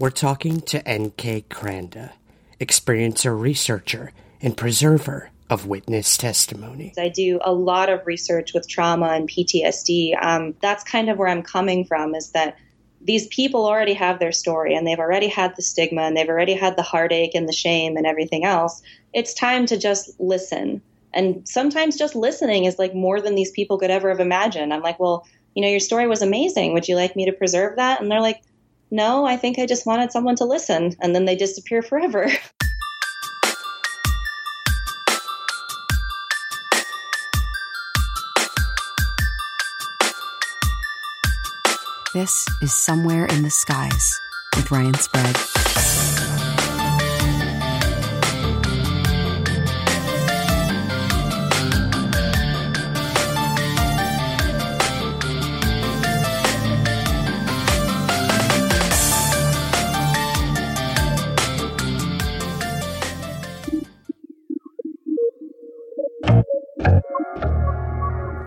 we're talking to N.K. Kranda, experiencer researcher and preserver of witness testimony. I do a lot of research with trauma and PTSD. Um, that's kind of where I'm coming from is that these people already have their story and they've already had the stigma and they've already had the heartache and the shame and everything else. It's time to just listen. And sometimes just listening is like more than these people could ever have imagined. I'm like, well, you know, your story was amazing. Would you like me to preserve that? And they're like, no, I think I just wanted someone to listen. And then they disappear forever. This is Somewhere in the Skies with Ryan Sprague.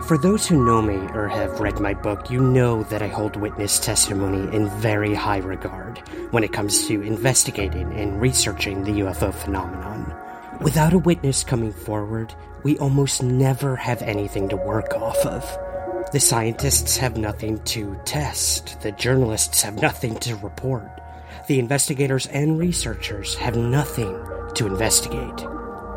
For those who know me or have read my book, you know that I hold witness testimony in very high regard when it comes to investigating and researching the UFO phenomenon. Without a witness coming forward, we almost never have anything to work off of. The scientists have nothing to test, the journalists have nothing to report, the investigators and researchers have nothing to investigate.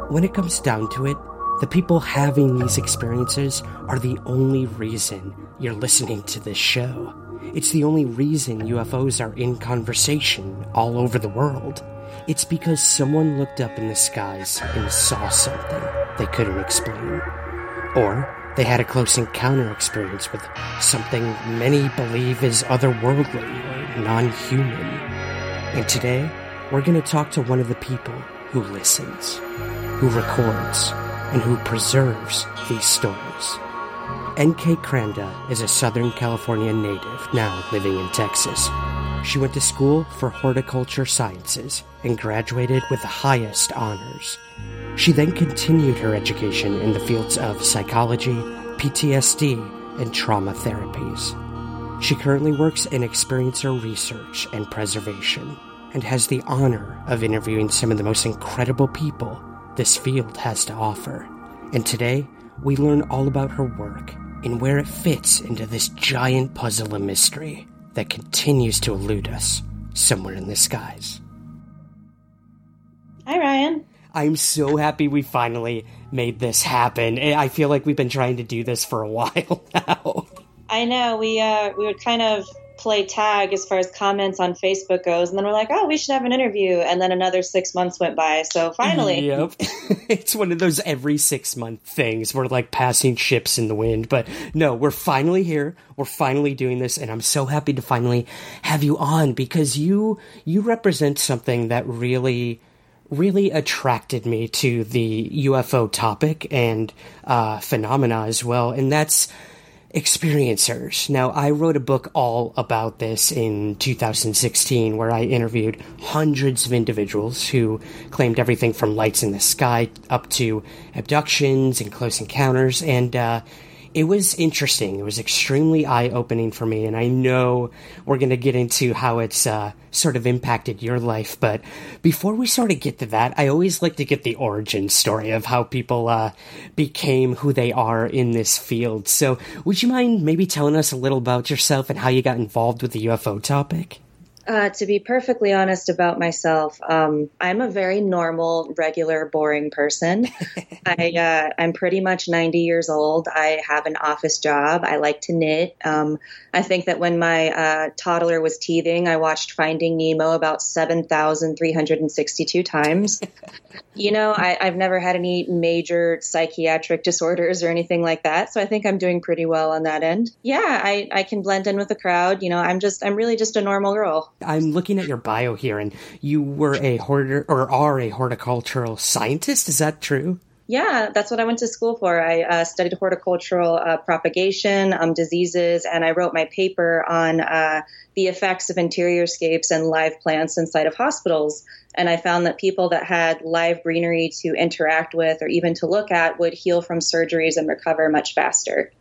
When it comes down to it, the people having these experiences are the only reason you're listening to this show. It's the only reason UFOs are in conversation all over the world. It's because someone looked up in the skies and saw something they couldn't explain. Or they had a close encounter experience with something many believe is otherworldly or non human. And today, we're going to talk to one of the people who listens, who records, and who preserves these stories. N.K. Kranda is a Southern California native now living in Texas. She went to school for horticulture sciences and graduated with the highest honors. She then continued her education in the fields of psychology, PTSD, and trauma therapies. She currently works in experiencer research and preservation and has the honor of interviewing some of the most incredible people this field has to offer. And today, we learn all about her work and where it fits into this giant puzzle of mystery that continues to elude us somewhere in the skies. Hi, Ryan. I'm so happy we finally made this happen. I feel like we've been trying to do this for a while now. I know we uh, we would kind of play tag as far as comments on Facebook goes, and then we're like, oh, we should have an interview, and then another six months went by, so finally, Yep. it's one of those every six month things. We're like passing ships in the wind. But no, we're finally here. We're finally doing this, and I'm so happy to finally have you on because you you represent something that really really attracted me to the UFO topic and uh, phenomena as well, and that's experiencers. Now, I wrote a book all about this in 2016 where I interviewed hundreds of individuals who claimed everything from lights in the sky up to abductions and close encounters, and uh, it was interesting. It was extremely eye opening for me, and I know we're going to get into how it's uh, sort of impacted your life. But before we sort of get to that, I always like to get the origin story of how people uh, became who they are in this field. So, would you mind maybe telling us a little about yourself and how you got involved with the UFO topic? Uh, to be perfectly honest about myself, um, I'm a very normal, regular, boring person. I, uh, I'm pretty much 90 years old. I have an office job. I like to knit. Um, I think that when my uh, toddler was teething, I watched Finding Nemo about 7,362 times. you know, I, I've never had any major psychiatric disorders or anything like that. So I think I'm doing pretty well on that end. Yeah, I, I can blend in with the crowd. You know, I'm just, I'm really just a normal girl. I'm looking at your bio here, and you were a horti- or are a horticultural scientist. Is that true? Yeah, that's what I went to school for. I uh, studied horticultural uh, propagation, um, diseases, and I wrote my paper on uh, the effects of interior scapes and live plants inside of hospitals. And I found that people that had live greenery to interact with or even to look at would heal from surgeries and recover much faster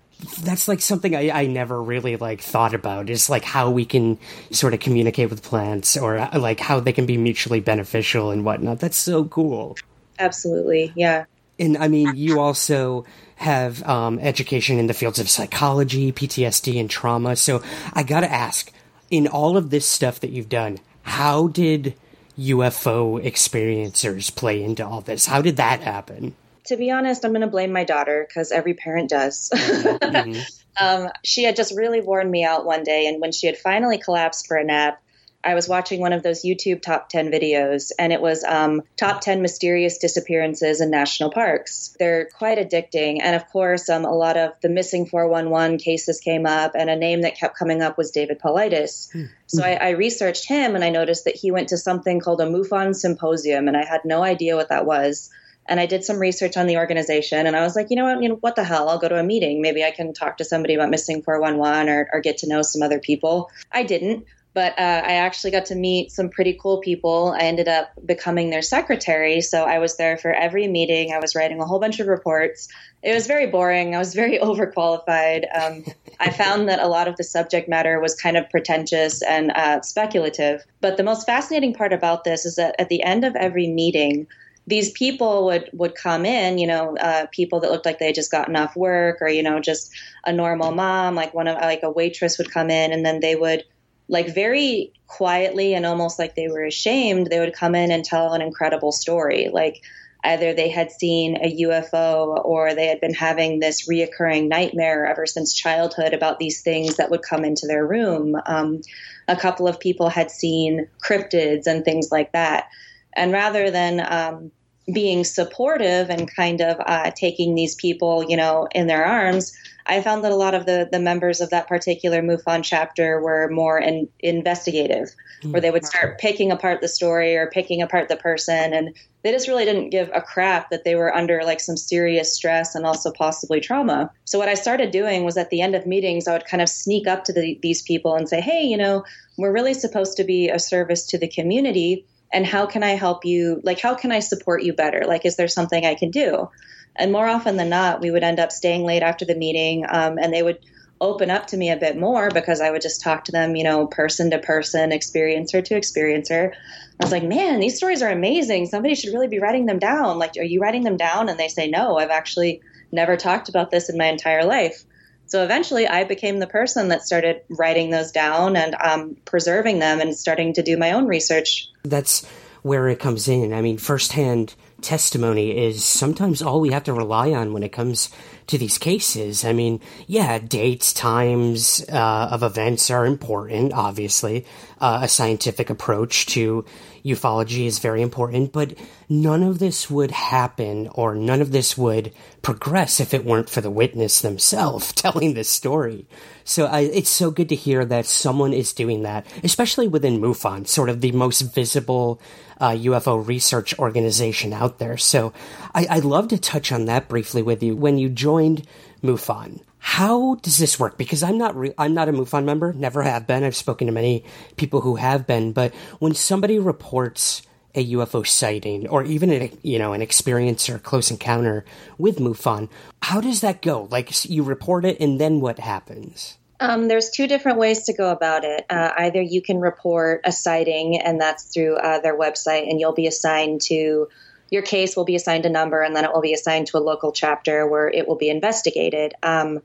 that's like something I, I never really like thought about is like how we can sort of communicate with plants or uh, like how they can be mutually beneficial and whatnot. That's so cool. Absolutely, yeah. And I mean, you also have um, education in the fields of psychology, PTSD, and trauma. So I got to ask, in all of this stuff that you've done, how did UFO experiencers play into all this? How did that happen? to be honest, I'm going to blame my daughter because every parent does. mm-hmm. um, she had just really worn me out one day, and when she had finally collapsed for a nap, I was watching one of those YouTube top 10 videos, and it was um, top 10 mysterious disappearances in national parks. They're quite addicting. And of course, um, a lot of the missing 411 cases came up, and a name that kept coming up was David Paulides. Mm-hmm. So I, I researched him, and I noticed that he went to something called a MUFON symposium, and I had no idea what that was and I did some research on the organization and I was like, you know what, you know, what the hell? I'll go to a meeting. Maybe I can talk to somebody about missing 411 or, or get to know some other people. I didn't, but uh, I actually got to meet some pretty cool people. I ended up becoming their secretary. So I was there for every meeting. I was writing a whole bunch of reports. It was very boring. I was very overqualified. Um, I found that a lot of the subject matter was kind of pretentious and uh, speculative. But the most fascinating part about this is that at the end of every meeting, these people would would come in, you know, uh, people that looked like they had just gotten off work, or you know, just a normal mom, like one of like a waitress would come in, and then they would like very quietly and almost like they were ashamed, they would come in and tell an incredible story, like either they had seen a UFO or they had been having this reoccurring nightmare ever since childhood about these things that would come into their room. Um, a couple of people had seen cryptids and things like that. And rather than um, being supportive and kind of uh, taking these people, you know, in their arms, I found that a lot of the the members of that particular MUFON chapter were more in, investigative, mm-hmm. where they would start picking apart the story or picking apart the person, and they just really didn't give a crap that they were under like some serious stress and also possibly trauma. So what I started doing was at the end of meetings, I would kind of sneak up to the, these people and say, "Hey, you know, we're really supposed to be a service to the community." And how can I help you? Like, how can I support you better? Like, is there something I can do? And more often than not, we would end up staying late after the meeting, um, and they would open up to me a bit more because I would just talk to them, you know, person to person, experiencer to experiencer. I was like, man, these stories are amazing. Somebody should really be writing them down. Like, are you writing them down? And they say, no, I've actually never talked about this in my entire life. So eventually, I became the person that started writing those down and um, preserving them and starting to do my own research. That's where it comes in. I mean, firsthand testimony is sometimes all we have to rely on when it comes to these cases. I mean, yeah, dates, times uh, of events are important, obviously. Uh, a scientific approach to ufology is very important, but none of this would happen or none of this would progress if it weren't for the witness themselves telling this story. So I, it's so good to hear that someone is doing that, especially within MUFON, sort of the most visible uh, UFO research organization out there. So I, I'd love to touch on that briefly with you. When you joined MUFON, how does this work? Because I'm not re- I'm not a MUFON member, never have been. I've spoken to many people who have been, but when somebody reports a UFO sighting or even a, you know an experience or close encounter with MUFON, how does that go? Like you report it and then what happens? Um, there's two different ways to go about it. Uh, either you can report a sighting, and that's through uh, their website, and you'll be assigned to your case will be assigned a number, and then it will be assigned to a local chapter where it will be investigated. Um,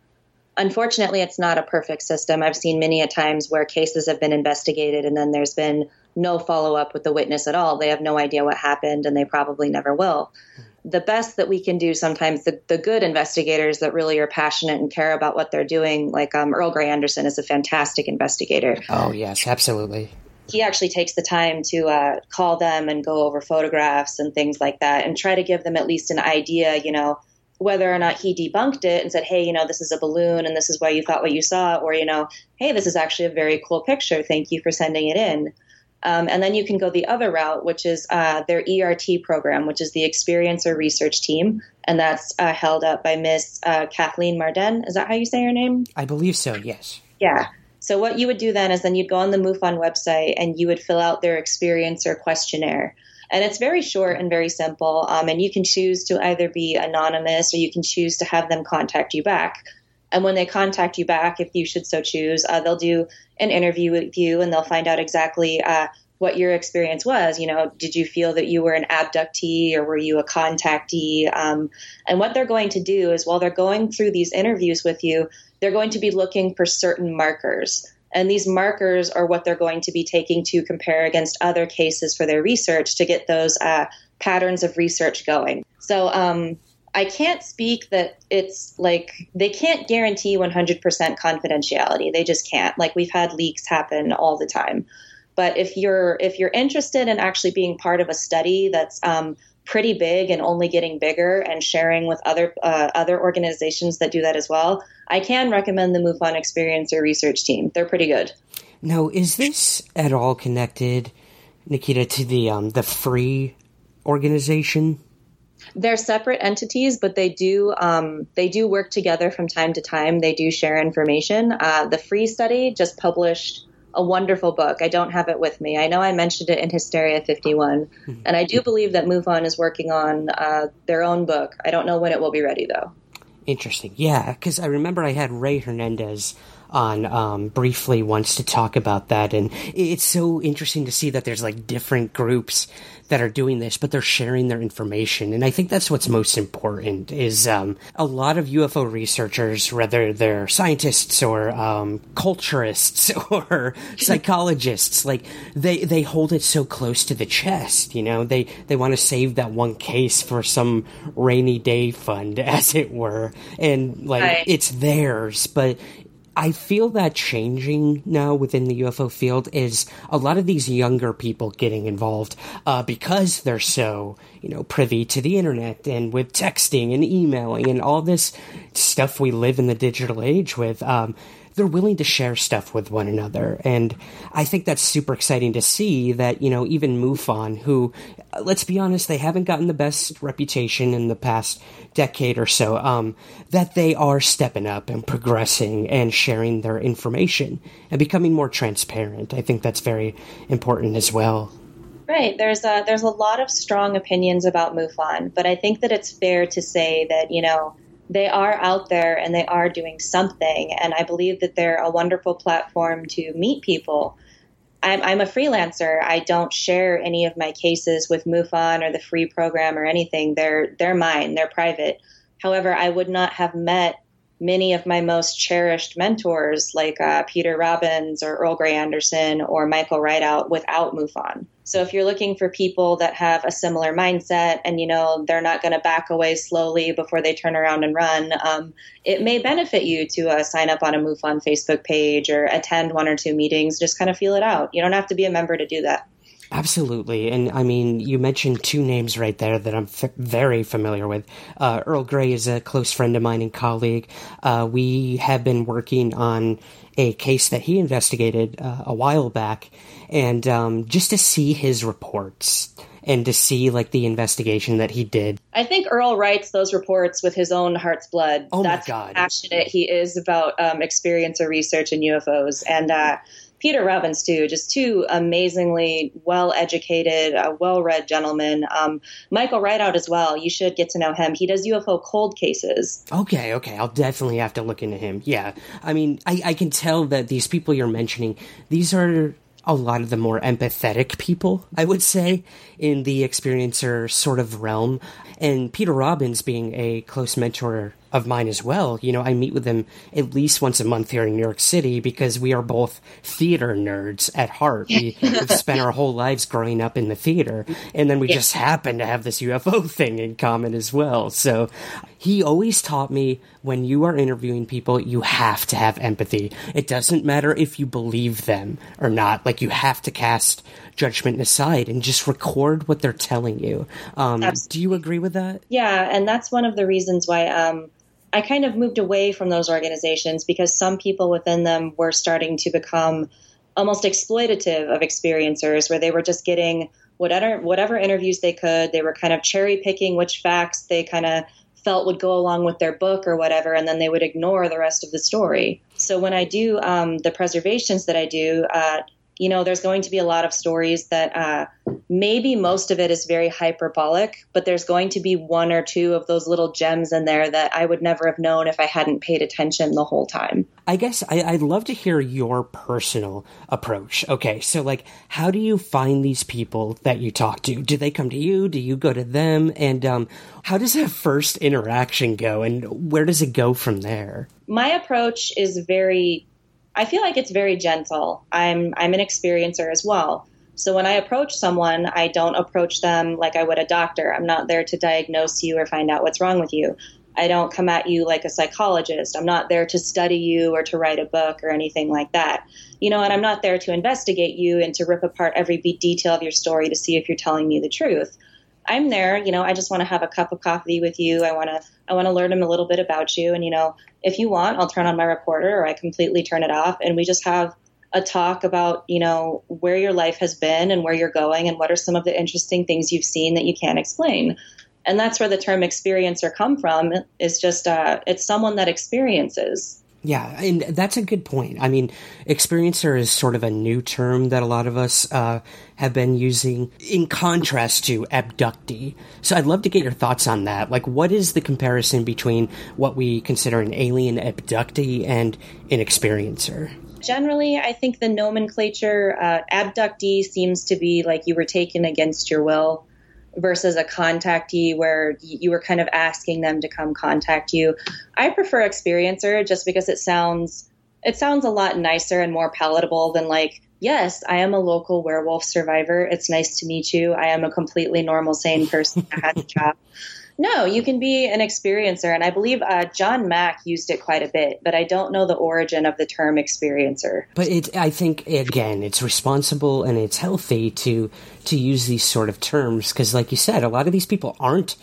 unfortunately, it's not a perfect system. I've seen many a times where cases have been investigated and then there's been no follow up with the witness at all. They have no idea what happened and they probably never will. The best that we can do sometimes, the, the good investigators that really are passionate and care about what they're doing, like um, Earl Grey Anderson is a fantastic investigator. Oh, yes, absolutely he actually takes the time to uh, call them and go over photographs and things like that and try to give them at least an idea, you know, whether or not he debunked it and said, hey, you know, this is a balloon and this is why you thought what you saw, or, you know, hey, this is actually a very cool picture. Thank you for sending it in. Um, and then you can go the other route, which is uh, their ERT program, which is the Experiencer Research Team. And that's uh, held up by Miss uh, Kathleen Marden. Is that how you say her name? I believe so, yes. Yeah. So what you would do then is then you'd go on the MUFON website and you would fill out their experiencer questionnaire. And it's very short and very simple. Um, and you can choose to either be anonymous or you can choose to have them contact you back. And when they contact you back, if you should so choose, uh, they'll do an interview with you and they'll find out exactly uh, what your experience was. You know, did you feel that you were an abductee or were you a contactee? Um, and what they're going to do is while they're going through these interviews with you, they're going to be looking for certain markers. And these markers are what they're going to be taking to compare against other cases for their research to get those uh, patterns of research going. So um, I can't speak that it's like they can't guarantee 100% confidentiality. They just can't. Like we've had leaks happen all the time. But if you're if you're interested in actually being part of a study that's um, pretty big and only getting bigger and sharing with other uh, other organizations that do that as well, I can recommend the MUFON or research team. They're pretty good. Now, is this at all connected, Nikita, to the um, the free organization? They're separate entities, but they do um, they do work together from time to time. They do share information. Uh, the free study just published a wonderful book. I don't have it with me. I know I mentioned it in Hysteria 51, mm-hmm. and I do believe that MUFON is working on uh, their own book. I don't know when it will be ready, though. Interesting. Yeah, because I remember I had Rey Hernandez on um, briefly once to talk about that, and it's so interesting to see that there's like different groups that are doing this, but they're sharing their information. And I think that's what's most important is um, a lot of UFO researchers, whether they're scientists or um, culturists or psychologists, like they, they hold it so close to the chest, you know, they, they want to save that one case for some rainy day fund, as it were. And like, right. it's theirs, but I feel that changing now within the UFO field is a lot of these younger people getting involved uh, because they're so, you know, privy to the internet and with texting and emailing and all this stuff we live in the digital age with. Um, they're willing to share stuff with one another. And I think that's super exciting to see that, you know, even MUFON, who, let's be honest, they haven't gotten the best reputation in the past decade or so, um, that they are stepping up and progressing and sharing their information and becoming more transparent. I think that's very important as well. Right. There's a, there's a lot of strong opinions about MUFON, but I think that it's fair to say that, you know, they are out there and they are doing something. And I believe that they're a wonderful platform to meet people. I'm, I'm, a freelancer. I don't share any of my cases with MUFON or the free program or anything. They're they're mine. They're private. However, I would not have met many of my most cherished mentors, like uh, Peter Robbins or Earl Grey Anderson or Michael Rideout, without MUFON. So if you're looking for people that have a similar mindset and you know they're not going to back away slowly before they turn around and run, um, it may benefit you to uh, sign up on a MUFON Facebook page or attend one or two meetings. Just kind of feel it out. You don't have to be a member to do that. Absolutely. And I mean, you mentioned two names right there that I'm f- very familiar with. Uh, Earl Grey is a close friend of mine and colleague. Uh, we have been working on a case that he investigated uh, a while back. And um, just to see his reports and to see like the investigation that he did. I think Earl writes those reports with his own heart's blood. Oh That's my God. how passionate he is about um, experience or research in UFOs. And uh, Peter Robbins too, just two amazingly well-educated, uh, well-read gentlemen. Um, Michael Rideout as well. You should get to know him. He does UFO cold cases. Okay, okay, I'll definitely have to look into him. Yeah, I mean, I, I can tell that these people you're mentioning, these are a lot of the more empathetic people, I would say, in the experiencer sort of realm. And Peter Robbins being a close mentor of mine as well. You know, I meet with him at least once a month here in New York City because we are both theater nerds at heart. We, have spent our whole lives growing up in the theater, and then we yeah. just happen to have this UFO thing in common as well. So he always taught me when you are interviewing people, you have to have empathy. It doesn't matter if you believe them or not. Like, you have to cast judgment aside and just record what they're telling you. Um, do you agree with that? Yeah, and that's one of the reasons why um, I kind of moved away from those organizations because some people within them were starting to become almost exploitative of experiencers, where they were just getting whatever whatever interviews they could. They were kind of cherry picking which facts they kind of felt would go along with their book or whatever, and then they would ignore the rest of the story. So when I do um, the preservations that I do, uh, you know, there's going to be a lot of stories that uh, maybe most of it is very hyperbolic, but there's going to be one or two of those little gems in there that I would never have known if I hadn't paid attention the whole time. I guess I, would love to hear your personal approach. Okay, so like, how do you find these people that you talk to? Do they come to you? Do you go to them? And um, how does that first interaction go, and where does it go from there? My approach is very I feel like it's very gentle. I'm I'm an experiencer as well. So when I approach someone, I don't approach them like I would a doctor. I'm not there to diagnose you or find out what's wrong with you. I don't come at you like a psychologist. I'm not there to study you or to write a book or anything like that. You know, and I'm not there to investigate you and to rip apart every detail of your story to see if you're telling me the truth. I'm there, you know, I just want to have a cup of coffee with you. I want to I want to learn a little bit about you and you know, if you want, I'll turn on my recorder or I completely turn it off and we just have a talk about, you know, where your life has been and where you're going and what are some of the interesting things you've seen that you can't explain. And that's where the term experiencer come from is just uh, it's someone that experiences. Yeah, and that's a good point. I mean, experiencer is sort of a new term that a lot of us uh, have been using in contrast to abductee. So I'd love to get your thoughts on that. Like, what is the comparison between what we consider an alien abductee and an experiencer? Generally, I think the nomenclature uh, abductee seems to be like you were taken against your will versus a contactee where you were kind of asking them to come contact you. I prefer experiencer just because it sounds it sounds a lot nicer and more palatable than like yes, I am a local werewolf survivor. It's nice to meet you. I am a completely normal sane person that has a job. No, you can be an experiencer. And I believe uh, John Mack used it quite a bit, but I don't know the origin of the term experiencer. But it, I think, again, it's responsible and it's healthy to, to use these sort of terms because, like you said, a lot of these people aren't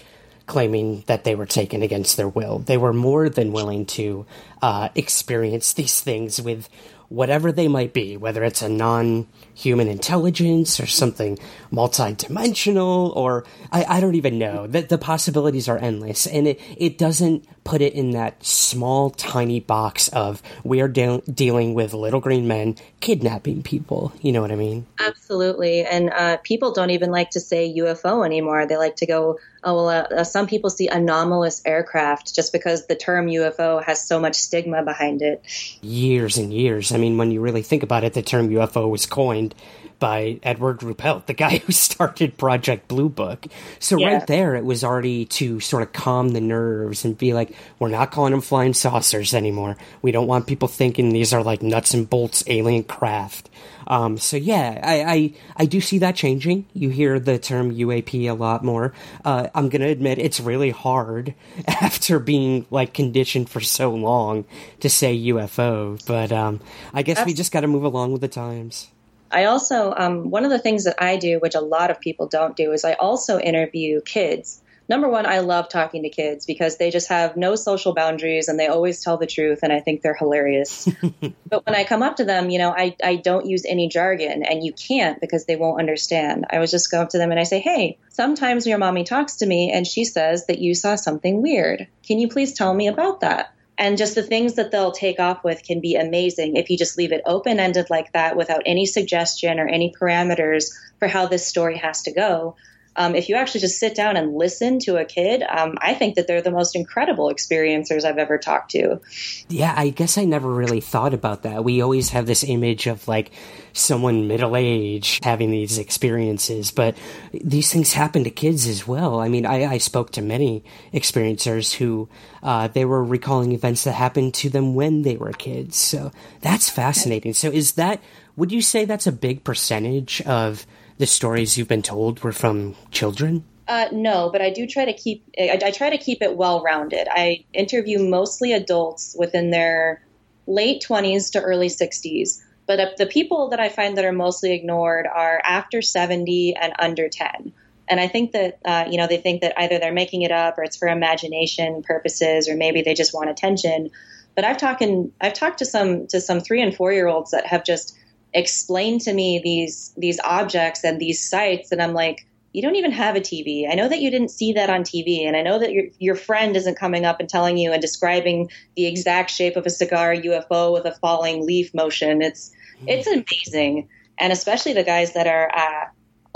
claiming that they were taken against their will. They were more than willing to uh, experience these things with whatever they might be, whether it's a non human intelligence or something multidimensional, or I, I don't even know. That the possibilities are endless, and it, it doesn't put it in that small, tiny box of we are de- dealing with little green men kidnapping people. You know what I mean? Absolutely. And uh, people don't even like to say UFO anymore. They like to go, oh, well, uh, uh, some people see anomalous aircraft just because the term UFO has so much stigma behind it. Years and years. I mean, when you really think about it, the term UFO was coined by Edward Ruppelt, the guy who started Project Blue Book. So yeah. right there, it was already to sort of calm the nerves and be like, we're not calling them flying saucers anymore. We don't want people thinking these are like nuts and bolts alien craft. Um, so yeah, I, I, I do see that changing. You hear the term UAP a lot more. Uh, I'm gonna admit it's really hard after being like conditioned for so long to say UFO, but um, I guess That's- we just got to move along with the times. I also, um, one of the things that I do, which a lot of people don't do, is I also interview kids. Number one, I love talking to kids because they just have no social boundaries and they always tell the truth, and I think they're hilarious. but when I come up to them, you know, I, I don't use any jargon, and you can't because they won't understand. I would just go up to them and I say, Hey, sometimes your mommy talks to me and she says that you saw something weird. Can you please tell me about that? And just the things that they'll take off with can be amazing if you just leave it open ended like that without any suggestion or any parameters for how this story has to go. Um, if you actually just sit down and listen to a kid, um, I think that they're the most incredible experiencers I've ever talked to. Yeah, I guess I never really thought about that. We always have this image of like someone middle age having these experiences, but these things happen to kids as well. I mean, I, I spoke to many experiencers who uh, they were recalling events that happened to them when they were kids. So that's fascinating. So is that, would you say that's a big percentage of the stories you've been told were from children? Uh, no, but I do try to keep. I, I try to keep it well rounded. I interview mostly adults within their late twenties to early sixties. But the people that I find that are mostly ignored are after seventy and under ten. And I think that uh, you know they think that either they're making it up or it's for imagination purposes, or maybe they just want attention. But I've talked I've talked to some to some three and four year olds that have just explain to me these these objects and these sites and I'm like you don't even have a TV. I know that you didn't see that on TV and I know that your your friend isn't coming up and telling you and describing the exact shape of a cigar UFO with a falling leaf motion. It's it's amazing. And especially the guys that are uh,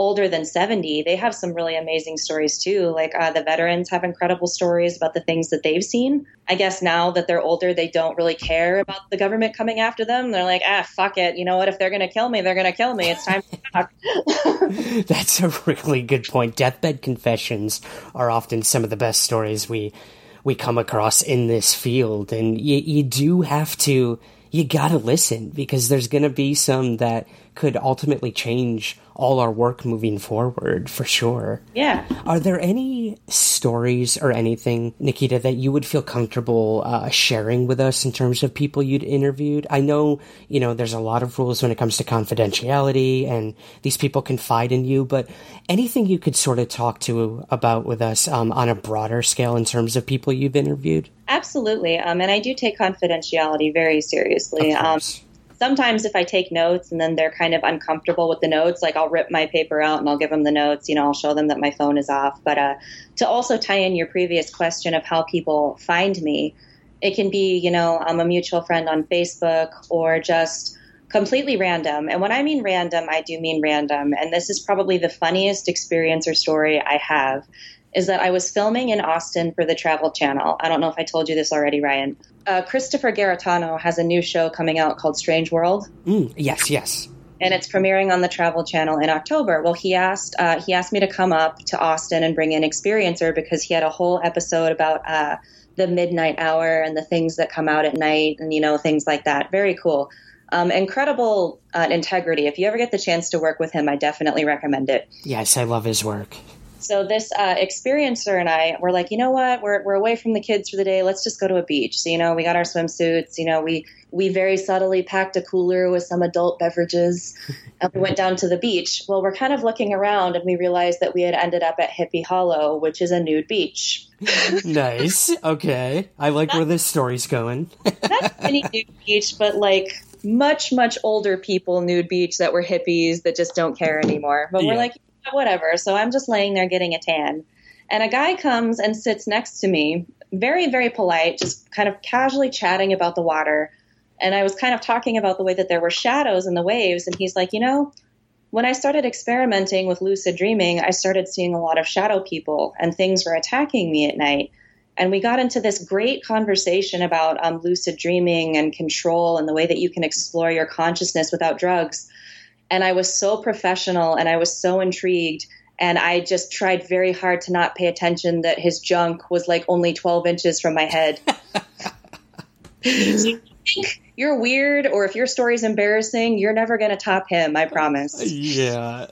older than 70, they have some really amazing stories too. Like uh, the veterans have incredible stories about the things that they've seen. I guess now that they're older, they don't really care about the government coming after them. They're like, ah, fuck it. You know what? If they're going to kill me, they're going to kill me. It's time to talk. That's a really good point. Deathbed confessions are often some of the best stories we we come across in this field, and you, you do have to you gotta listen because there's gonna be some that could ultimately change all our work moving forward for sure. Yeah. Are there any stories or anything, Nikita, that you would feel comfortable uh, sharing with us in terms of people you'd interviewed? I know, you know, there's a lot of rules when it comes to confidentiality and these people confide in you, but anything you could sort of talk to about with us um, on a broader scale in terms of people you've interviewed? Absolutely. Um, and I do take confidentiality very seriously. Um, sometimes if I take notes and then they're kind of uncomfortable with the notes, like I'll rip my paper out and I'll give them the notes, you know, I'll show them that my phone is off. But uh, to also tie in your previous question of how people find me, it can be, you know, I'm a mutual friend on Facebook or just completely random. And when I mean random, I do mean random. And this is probably the funniest experience or story I have is that I was filming in Austin for the Travel Channel. I don't know if I told you this already, Ryan. Uh, Christopher Garetano has a new show coming out called Strange World. Mm, yes, yes. And it's premiering on the Travel Channel in October. Well, he asked uh, he asked me to come up to Austin and bring in Experiencer because he had a whole episode about uh, the midnight hour and the things that come out at night and you know things like that. Very cool. Um, incredible uh, integrity. If you ever get the chance to work with him, I definitely recommend it. Yes, I love his work. So this uh, experiencer and I were like, you know what? We're we're away from the kids for the day. Let's just go to a beach. So you know, we got our swimsuits. You know, we we very subtly packed a cooler with some adult beverages, and we went down to the beach. Well, we're kind of looking around, and we realized that we had ended up at Hippie Hollow, which is a nude beach. nice. Okay, I like where this story's going. That's any nude beach, but like much much older people nude beach that were hippies that just don't care anymore. But we're like, whatever. So I'm just laying there getting a tan. And a guy comes and sits next to me, very, very polite, just kind of casually chatting about the water. And I was kind of talking about the way that there were shadows in the waves. And he's like, you know, when I started experimenting with lucid dreaming, I started seeing a lot of shadow people and things were attacking me at night. And we got into this great conversation about um, lucid dreaming and control and the way that you can explore your consciousness without drugs. And I was so professional and I was so intrigued. And I just tried very hard to not pay attention that his junk was like only 12 inches from my head. you're weird or if your story's embarrassing, you're never going to top him, I promise. Yeah.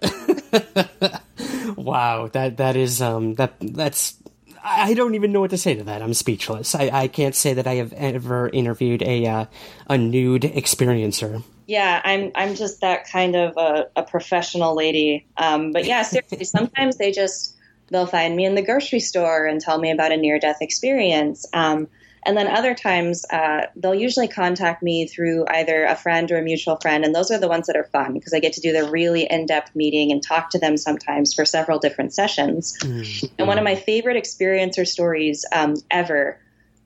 wow, that that is um that that's I don't even know what to say to that. I'm speechless. I, I can't say that I have ever interviewed a uh, a nude experiencer. Yeah, I'm I'm just that kind of a, a professional lady. Um, but yeah, seriously, sometimes they just they'll find me in the grocery store and tell me about a near death experience. Um, and then other times, uh, they'll usually contact me through either a friend or a mutual friend. And those are the ones that are fun because I get to do the really in depth meeting and talk to them sometimes for several different sessions. Mm-hmm. And one of my favorite experiencer stories um, ever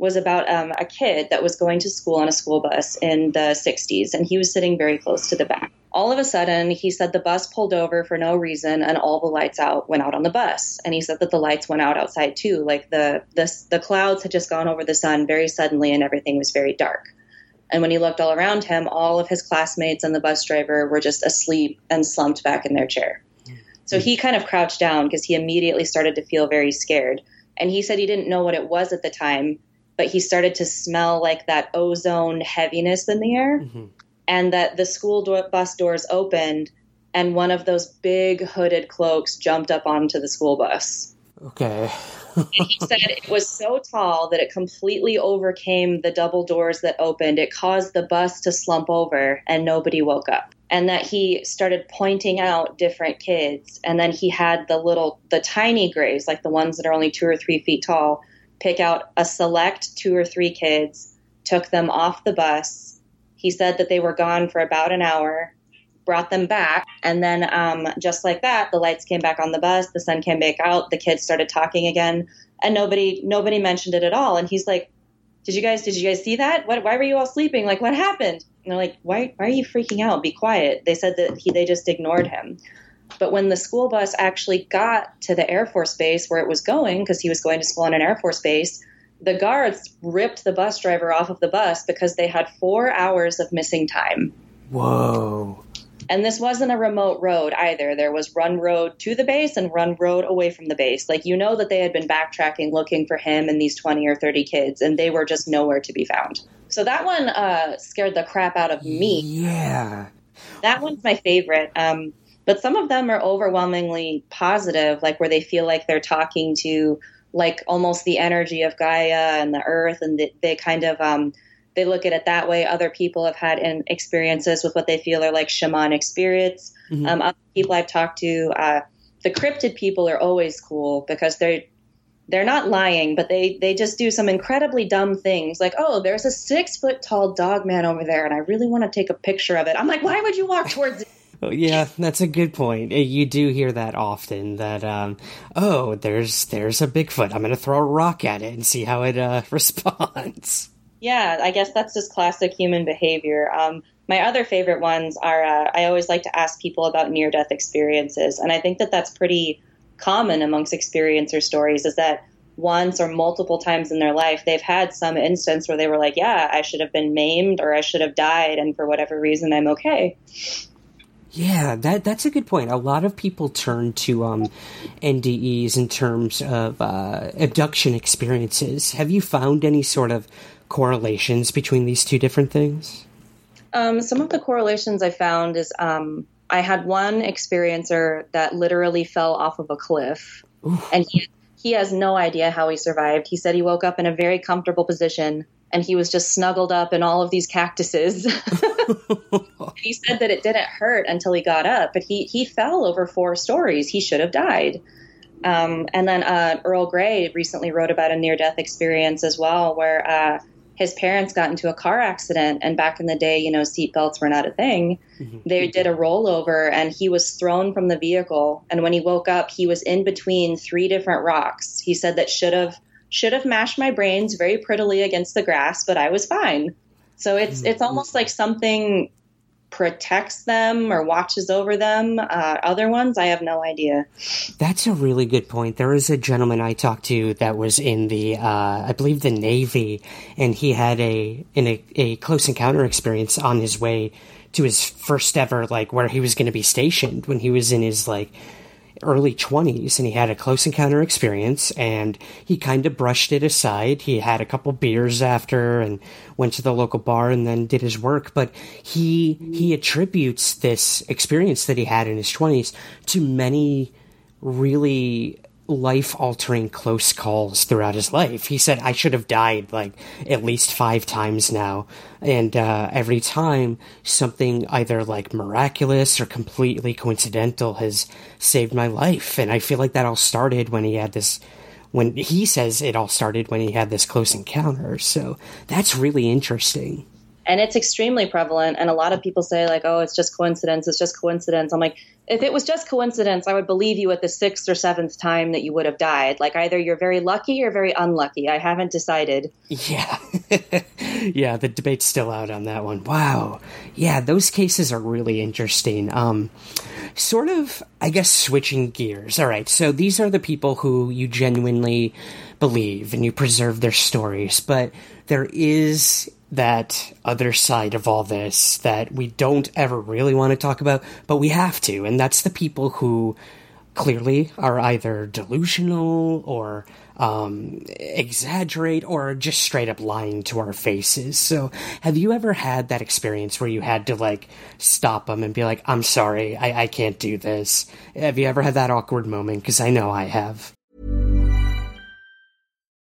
was about um, a kid that was going to school on a school bus in the 60s. And he was sitting very close to the back. all of a sudden, he said the bus pulled over for no reason and all the lights out went out on the bus. And he said that the lights went out outside too. Like the, the, the clouds had just gone over the sun very suddenly and everything was very dark. And when he looked all around him, all of his classmates and the bus driver were just asleep and slumped back in their chair. So he kind of crouched down because he immediately started to feel very scared. And he said he didn't know what it was at the time, but he started to smell like that ozone heaviness in the air. Mm-hmm and that the school bus doors opened and one of those big hooded cloaks jumped up onto the school bus. Okay. and he said it was so tall that it completely overcame the double doors that opened. It caused the bus to slump over and nobody woke up. And that he started pointing out different kids. And then he had the little, the tiny grays, like the ones that are only two or three feet tall, pick out a select two or three kids, took them off the bus, he said that they were gone for about an hour, brought them back, and then um, just like that, the lights came back on the bus, the sun came back out, the kids started talking again, and nobody nobody mentioned it at all. And he's like, "Did you guys did you guys see that? What, why were you all sleeping? Like what happened?" And they're like, "Why why are you freaking out? Be quiet." They said that he they just ignored him. But when the school bus actually got to the Air Force base where it was going, because he was going to school on an Air Force base, the guards ripped the bus driver off of the bus because they had four hours of missing time. Whoa. And this wasn't a remote road either. There was run road to the base and run road away from the base. Like, you know that they had been backtracking looking for him and these 20 or 30 kids, and they were just nowhere to be found. So that one uh, scared the crap out of me. Yeah. That one's my favorite. Um, but some of them are overwhelmingly positive, like where they feel like they're talking to like almost the energy of Gaia and the earth, and they, they kind of um, they look at it that way. Other people have had in experiences with what they feel are like shamanic spirits. Mm-hmm. Um, other people I've talked to, uh, the cryptid people are always cool because they're they're not lying, but they they just do some incredibly dumb things. Like, oh, there's a six foot tall dog man over there, and I really want to take a picture of it. I'm like, why would you walk towards it? Yeah, that's a good point. Uh, you do hear that often. That um, oh, there's there's a Bigfoot. I'm going to throw a rock at it and see how it uh, responds. Yeah, I guess that's just classic human behavior. Um, my other favorite ones are uh, I always like to ask people about near death experiences, and I think that that's pretty common amongst experiencer stories. Is that once or multiple times in their life they've had some instance where they were like, "Yeah, I should have been maimed or I should have died, and for whatever reason I'm okay." Yeah, that that's a good point. A lot of people turn to um, NDEs in terms of uh, abduction experiences. Have you found any sort of correlations between these two different things? Um, some of the correlations I found is um, I had one experiencer that literally fell off of a cliff, Oof. and he he has no idea how he survived. He said he woke up in a very comfortable position and he was just snuggled up in all of these cactuses. he said that it didn't hurt until he got up, but he he fell over four stories. He should have died. Um, and then uh, Earl Grey recently wrote about a near death experience as well, where uh, his parents got into a car accident, and back in the day, you know, seatbelts were not a thing. Mm-hmm. They did a rollover, and he was thrown from the vehicle. And when he woke up, he was in between three different rocks. He said that should have should have mashed my brains very prettily against the grass, but I was fine. So it's mm-hmm. it's almost like something protects them or watches over them. Uh, other ones, I have no idea. That's a really good point. There is a gentleman I talked to that was in the, uh, I believe, the Navy, and he had a in a, a close encounter experience on his way to his first ever like where he was going to be stationed when he was in his like early 20s and he had a close encounter experience and he kind of brushed it aside. He had a couple beers after and went to the local bar and then did his work, but he he attributes this experience that he had in his 20s to many really life altering close calls throughout his life. He said, I should have died like at least five times now. And uh, every time something either like miraculous or completely coincidental has saved my life. And I feel like that all started when he had this. When he says it all started when he had this close encounter. So that's really interesting. And it's extremely prevalent. And a lot of people say like, "Oh, it's just coincidence. It's just coincidence." I'm like, if it was just coincidence, I would believe you at the sixth or seventh time that you would have died. Like either you're very lucky or very unlucky. I haven't decided. Yeah, yeah. The debate's still out on that one. Wow. Yeah, those cases are really interesting. Um, sort of, I guess, switching gears. All right. So these are the people who you genuinely believe and you preserve their stories, but there is that other side of all this that we don't ever really want to talk about, but we have to, and that's the people who clearly are either delusional or um, exaggerate or just straight up lying to our faces. So, have you ever had that experience where you had to like stop them and be like, I'm sorry, I, I can't do this? Have you ever had that awkward moment? Because I know I have.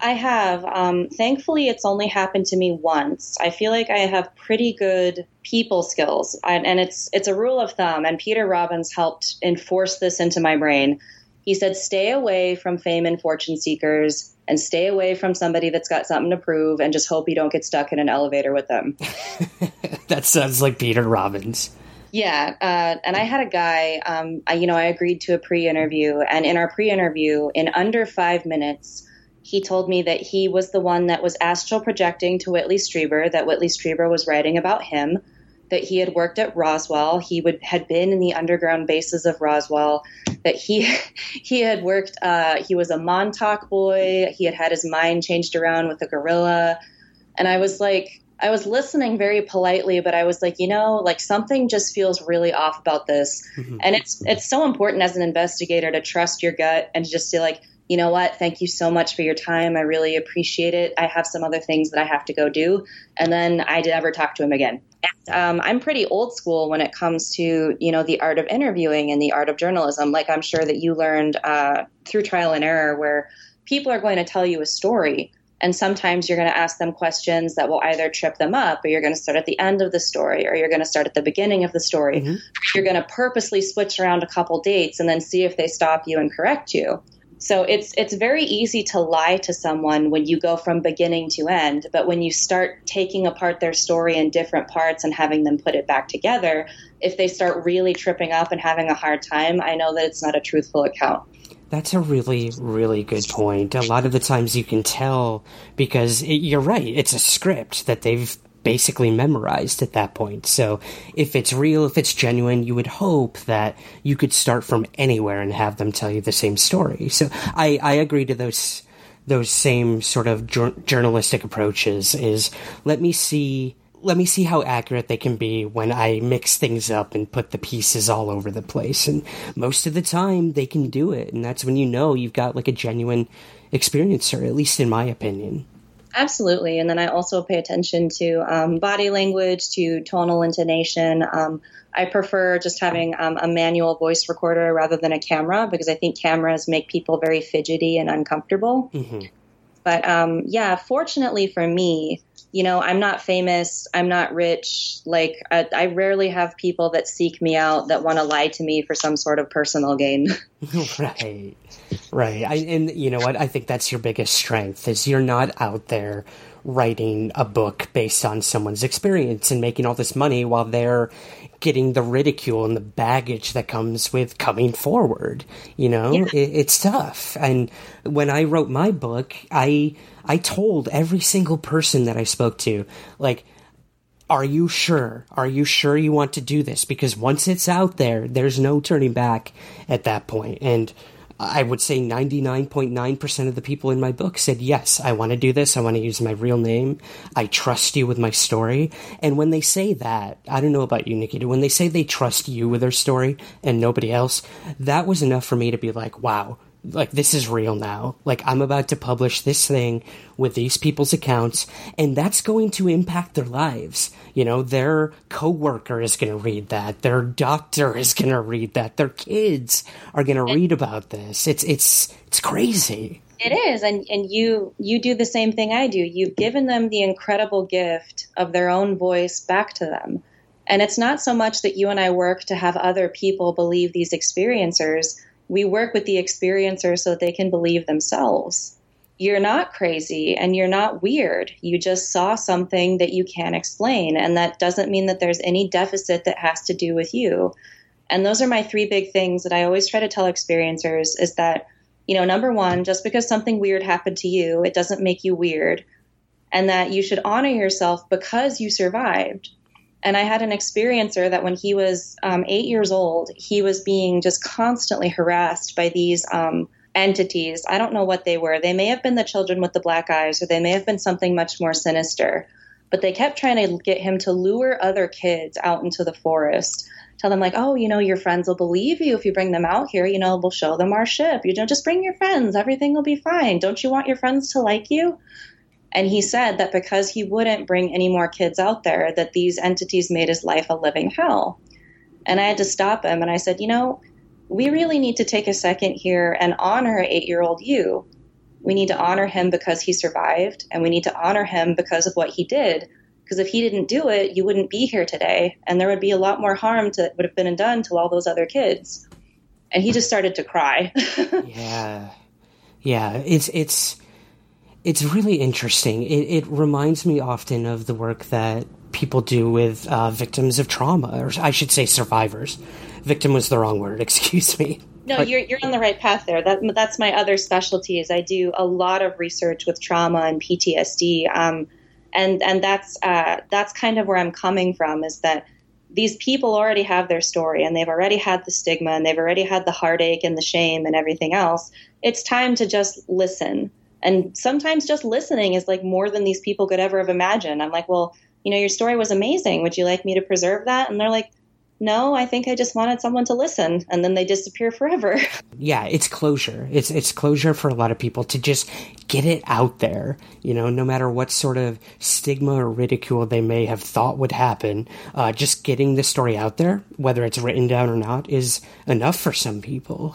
I have. Um, thankfully, it's only happened to me once. I feel like I have pretty good people skills, I, and it's it's a rule of thumb. And Peter Robbins helped enforce this into my brain. He said, "Stay away from fame and fortune seekers, and stay away from somebody that's got something to prove, and just hope you don't get stuck in an elevator with them." that sounds like Peter Robbins. Yeah, uh, and I had a guy. Um, I, you know, I agreed to a pre-interview, and in our pre-interview, in under five minutes, he told me that he was the one that was astral projecting to Whitley Strieber. That Whitley Strieber was writing about him. That he had worked at Roswell. He would had been in the underground bases of Roswell. That he he had worked. Uh, he was a Montauk boy. He had had his mind changed around with a gorilla. And I was like, I was listening very politely, but I was like, you know, like something just feels really off about this. And it's it's so important as an investigator to trust your gut and to just say like, you know what, thank you so much for your time. I really appreciate it. I have some other things that I have to go do. And then I never talk to him again. And, um, I'm pretty old school when it comes to, you know, the art of interviewing and the art of journalism. Like I'm sure that you learned uh, through trial and error where people are going to tell you a story and sometimes you're going to ask them questions that will either trip them up, or you're going to start at the end of the story, or you're going to start at the beginning of the story. You're going to purposely switch around a couple dates and then see if they stop you and correct you. So it's it's very easy to lie to someone when you go from beginning to end, but when you start taking apart their story in different parts and having them put it back together, if they start really tripping up and having a hard time, I know that it's not a truthful account. That's a really, really good point. A lot of the times you can tell because it, you're right. It's a script that they've basically memorized at that point. So if it's real, if it's genuine, you would hope that you could start from anywhere and have them tell you the same story. So I, I agree to those those same sort of jour- journalistic approaches. Is let me see let me see how accurate they can be when I mix things up and put the pieces all over the place. And most of the time, they can do it. And that's when you know you've got like a genuine experiencer, at least in my opinion. Absolutely. And then I also pay attention to um, body language, to tonal intonation. Um, I prefer just having um, a manual voice recorder rather than a camera because I think cameras make people very fidgety and uncomfortable. But um, yeah, fortunately for me, you know, I'm not famous. I'm not rich. Like, I, I rarely have people that seek me out that want to lie to me for some sort of personal gain. right. Right. I, and you know what? I think that's your biggest strength is you're not out there writing a book based on someone's experience and making all this money while they're getting the ridicule and the baggage that comes with coming forward. You know, yeah. it, it's tough. And when I wrote my book, I I told every single person that I spoke to, like, are you sure? Are you sure you want to do this? Because once it's out there, there's no turning back at that point. And I would say 99.9% of the people in my book said, Yes, I want to do this. I want to use my real name. I trust you with my story. And when they say that, I don't know about you, Nikita, when they say they trust you with their story and nobody else, that was enough for me to be like, wow, like this is real now. Like I'm about to publish this thing with these people's accounts and that's going to impact their lives. You know, their coworker is going to read that. Their doctor is going to read that. Their kids are going to read about this. It's it's it's crazy. It is and and you you do the same thing I do. You've given them the incredible gift of their own voice back to them. And it's not so much that you and I work to have other people believe these experiencers we work with the experiencer so that they can believe themselves. You're not crazy and you're not weird. You just saw something that you can't explain. And that doesn't mean that there's any deficit that has to do with you. And those are my three big things that I always try to tell experiencers is that, you know, number one, just because something weird happened to you, it doesn't make you weird. And that you should honor yourself because you survived. And I had an experiencer that when he was um, eight years old, he was being just constantly harassed by these um, entities. I don't know what they were. They may have been the children with the black eyes, or they may have been something much more sinister. But they kept trying to get him to lure other kids out into the forest. Tell them, like, oh, you know, your friends will believe you if you bring them out here. You know, we'll show them our ship. You know, just bring your friends. Everything will be fine. Don't you want your friends to like you? And he said that because he wouldn't bring any more kids out there, that these entities made his life a living hell. And I had to stop him and I said, you know, we really need to take a second here and honor eight year old you. We need to honor him because he survived, and we need to honor him because of what he did. Because if he didn't do it, you wouldn't be here today, and there would be a lot more harm that would have been done to all those other kids. And he just started to cry. yeah, yeah, it's it's it's really interesting. It, it, reminds me often of the work that people do with uh, victims of trauma, or I should say survivors. Victim was the wrong word, excuse me. No, you're, you're on the right path there. That, that's my other specialty is I do a lot of research with trauma and PTSD. Um, and and that's uh, that's kind of where I'm coming from is that these people already have their story and they've already had the stigma and they've already had the heartache and the shame and everything else. It's time to just listen and sometimes just listening is like more than these people could ever have imagined. I'm like, well, you know, your story was amazing. Would you like me to preserve that? And they're like, no, I think I just wanted someone to listen, and then they disappear forever. Yeah, it's closure. It's it's closure for a lot of people to just get it out there. You know, no matter what sort of stigma or ridicule they may have thought would happen, uh, just getting the story out there, whether it's written down or not, is enough for some people.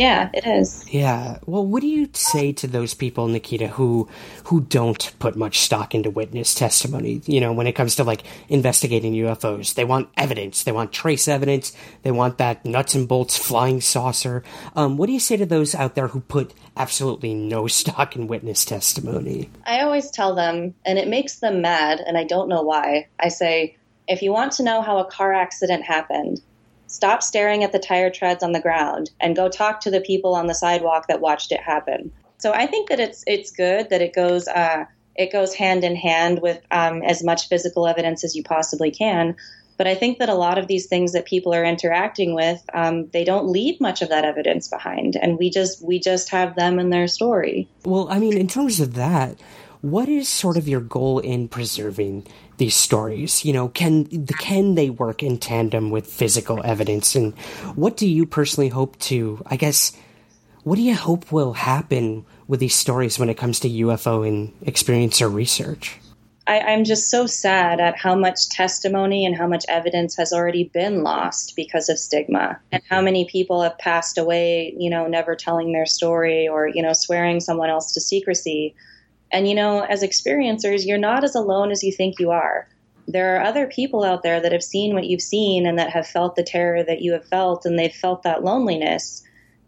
Yeah, it is. Yeah. Well, what do you say to those people, Nikita, who who don't put much stock into witness testimony? You know, when it comes to like investigating UFOs, they want evidence, they want trace evidence, they want that nuts and bolts flying saucer. Um, what do you say to those out there who put absolutely no stock in witness testimony? I always tell them, and it makes them mad, and I don't know why. I say, if you want to know how a car accident happened, stop staring at the tire treads on the ground and go talk to the people on the sidewalk that watched it happen. So I think that it's it's good that it goes uh, it goes hand in hand with um, as much physical evidence as you possibly can. But I think that a lot of these things that people are interacting with, um, they don't leave much of that evidence behind, and we just we just have them and their story. Well, I mean, in terms of that, what is sort of your goal in preserving these stories? You know, can can they work in tandem with physical evidence? And what do you personally hope to? I guess, what do you hope will happen with these stories when it comes to UFO and experiencer research? I, I'm just so sad at how much testimony and how much evidence has already been lost because of stigma, and how many people have passed away, you know, never telling their story or you know swearing someone else to secrecy And you know, as experiencers, you're not as alone as you think you are. There are other people out there that have seen what you've seen and that have felt the terror that you have felt, and they've felt that loneliness.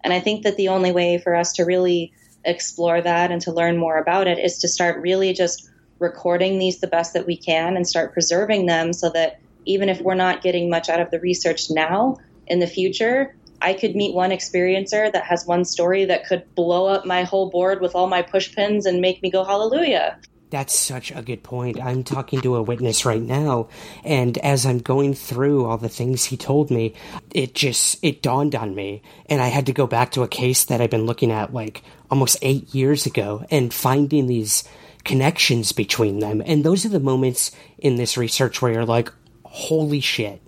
And I think that the only way for us to really explore that and to learn more about it is to start really just recording these the best that we can and start preserving them so that even if we're not getting much out of the research now, in the future, I could meet one experiencer that has one story that could blow up my whole board with all my push pins and make me go hallelujah. That's such a good point. I'm talking to a witness right now, and as I'm going through all the things he told me, it just it dawned on me, and I had to go back to a case that I've been looking at like almost 8 years ago and finding these connections between them. And those are the moments in this research where you're like, holy shit.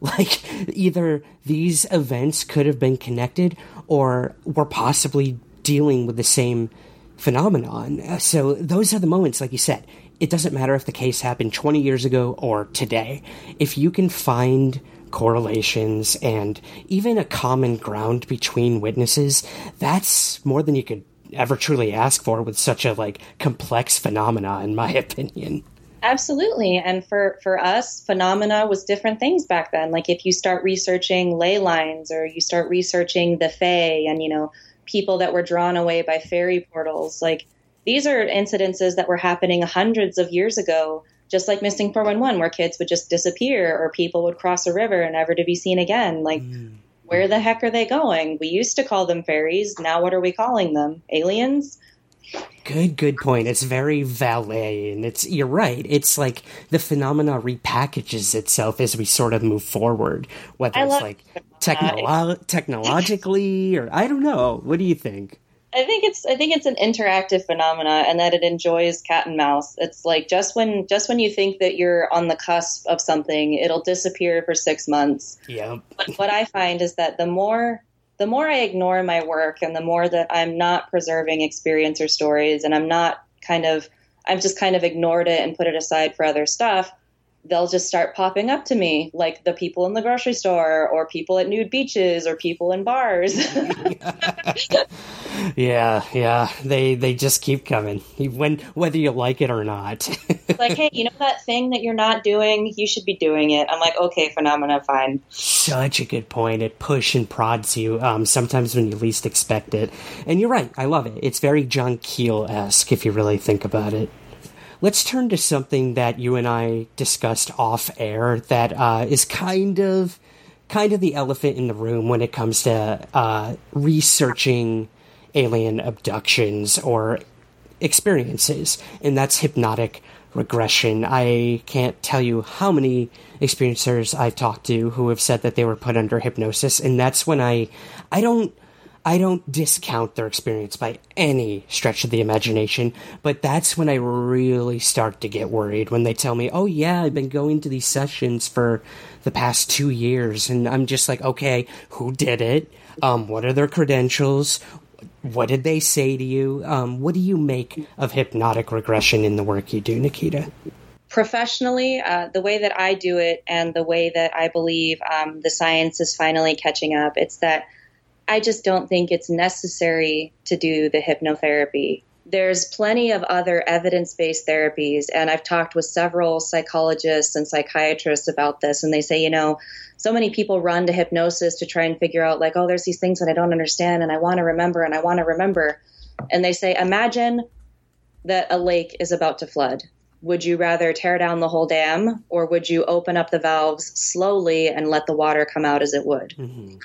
Like, either these events could have been connected or were possibly dealing with the same phenomenon. Uh, so, those are the moments, like you said. It doesn't matter if the case happened 20 years ago or today. If you can find correlations and even a common ground between witnesses, that's more than you could ever truly ask for with such a like complex phenomena in my opinion absolutely and for for us phenomena was different things back then like if you start researching ley lines or you start researching the fae and you know people that were drawn away by fairy portals like these are incidences that were happening hundreds of years ago just like missing 411 where kids would just disappear or people would cross a river and never to be seen again like mm where the heck are they going? We used to call them fairies. Now what are we calling them? Aliens? Good, good point. It's very valet, and it's you're right. It's like the phenomena repackages itself as we sort of move forward, whether I it's like technolo- technologically or I don't know. What do you think? I think it's I think it's an interactive phenomena and that it enjoys cat and mouse. It's like just when just when you think that you're on the cusp of something, it'll disappear for six months. Yeah. But what I find is that the more the more I ignore my work and the more that I'm not preserving experience or stories and I'm not kind of I've just kind of ignored it and put it aside for other stuff, they'll just start popping up to me, like the people in the grocery store, or people at nude beaches, or people in bars. yeah, yeah, they they just keep coming, when whether you like it or not. like, hey, you know that thing that you're not doing? You should be doing it. I'm like, okay, phenomena, fine. Such a good point. It push and prods you um, sometimes when you least expect it, and you're right. I love it. It's very John Keel esque if you really think about it. Let's turn to something that you and I discussed off air that uh, is kind of kind of the elephant in the room when it comes to uh, researching alien abductions or experiences, and that's hypnotic regression. I can't tell you how many experiencers I've talked to who have said that they were put under hypnosis, and that's when I I don't I don't discount their experience by any stretch of the imagination, but that's when I really start to get worried when they tell me, oh, yeah, I've been going to these sessions for the past two years. And I'm just like, okay, who did it? Um, what are their credentials? What did they say to you? Um, what do you make of hypnotic regression in the work you do, Nikita? professionally, uh, the way that I do it and the way that I believe um, the science is finally catching up, it's that I just don't think it's necessary to do the hypnotherapy. There's plenty of other evidence based therapies, and I've talked with several psychologists and psychiatrists about this, and they say, you know, so many people run to hypnosis to try and figure out, like, oh, there's these things that I don't understand, and I want to remember, and I want to remember. And they say, imagine that a lake is about to flood. Would you rather tear down the whole dam, or would you open up the valves slowly and let the water come out as it would? Mm-hmm.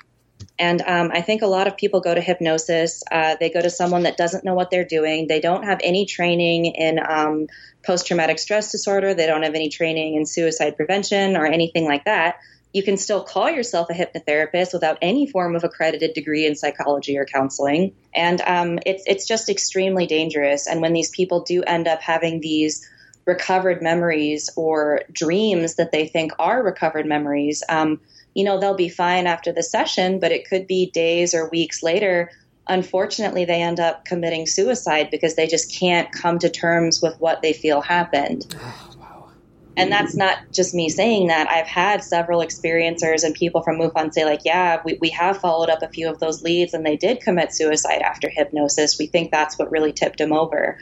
And um, I think a lot of people go to hypnosis. Uh, they go to someone that doesn't know what they're doing. They don't have any training in um, post traumatic stress disorder. They don't have any training in suicide prevention or anything like that. You can still call yourself a hypnotherapist without any form of accredited degree in psychology or counseling. And um, it's, it's just extremely dangerous. And when these people do end up having these recovered memories or dreams that they think are recovered memories, um, you know, they'll be fine after the session, but it could be days or weeks later. Unfortunately, they end up committing suicide because they just can't come to terms with what they feel happened. Oh, and that's not just me saying that. I've had several experiencers and people from MUFON say, like, yeah, we, we have followed up a few of those leads and they did commit suicide after hypnosis. We think that's what really tipped them over.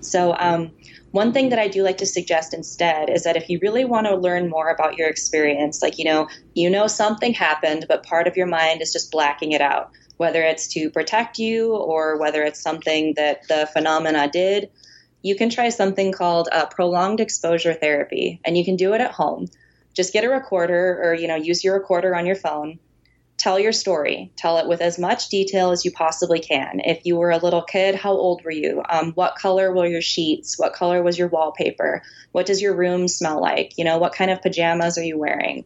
So, um, one thing that I do like to suggest instead is that if you really want to learn more about your experience, like, you know, you know something happened, but part of your mind is just blacking it out, whether it's to protect you or whether it's something that the phenomena did, you can try something called uh, prolonged exposure therapy, and you can do it at home. Just get a recorder or, you know, use your recorder on your phone tell your story. Tell it with as much detail as you possibly can. If you were a little kid, how old were you? Um, what color were your sheets? What color was your wallpaper? What does your room smell like? You know, what kind of pajamas are you wearing?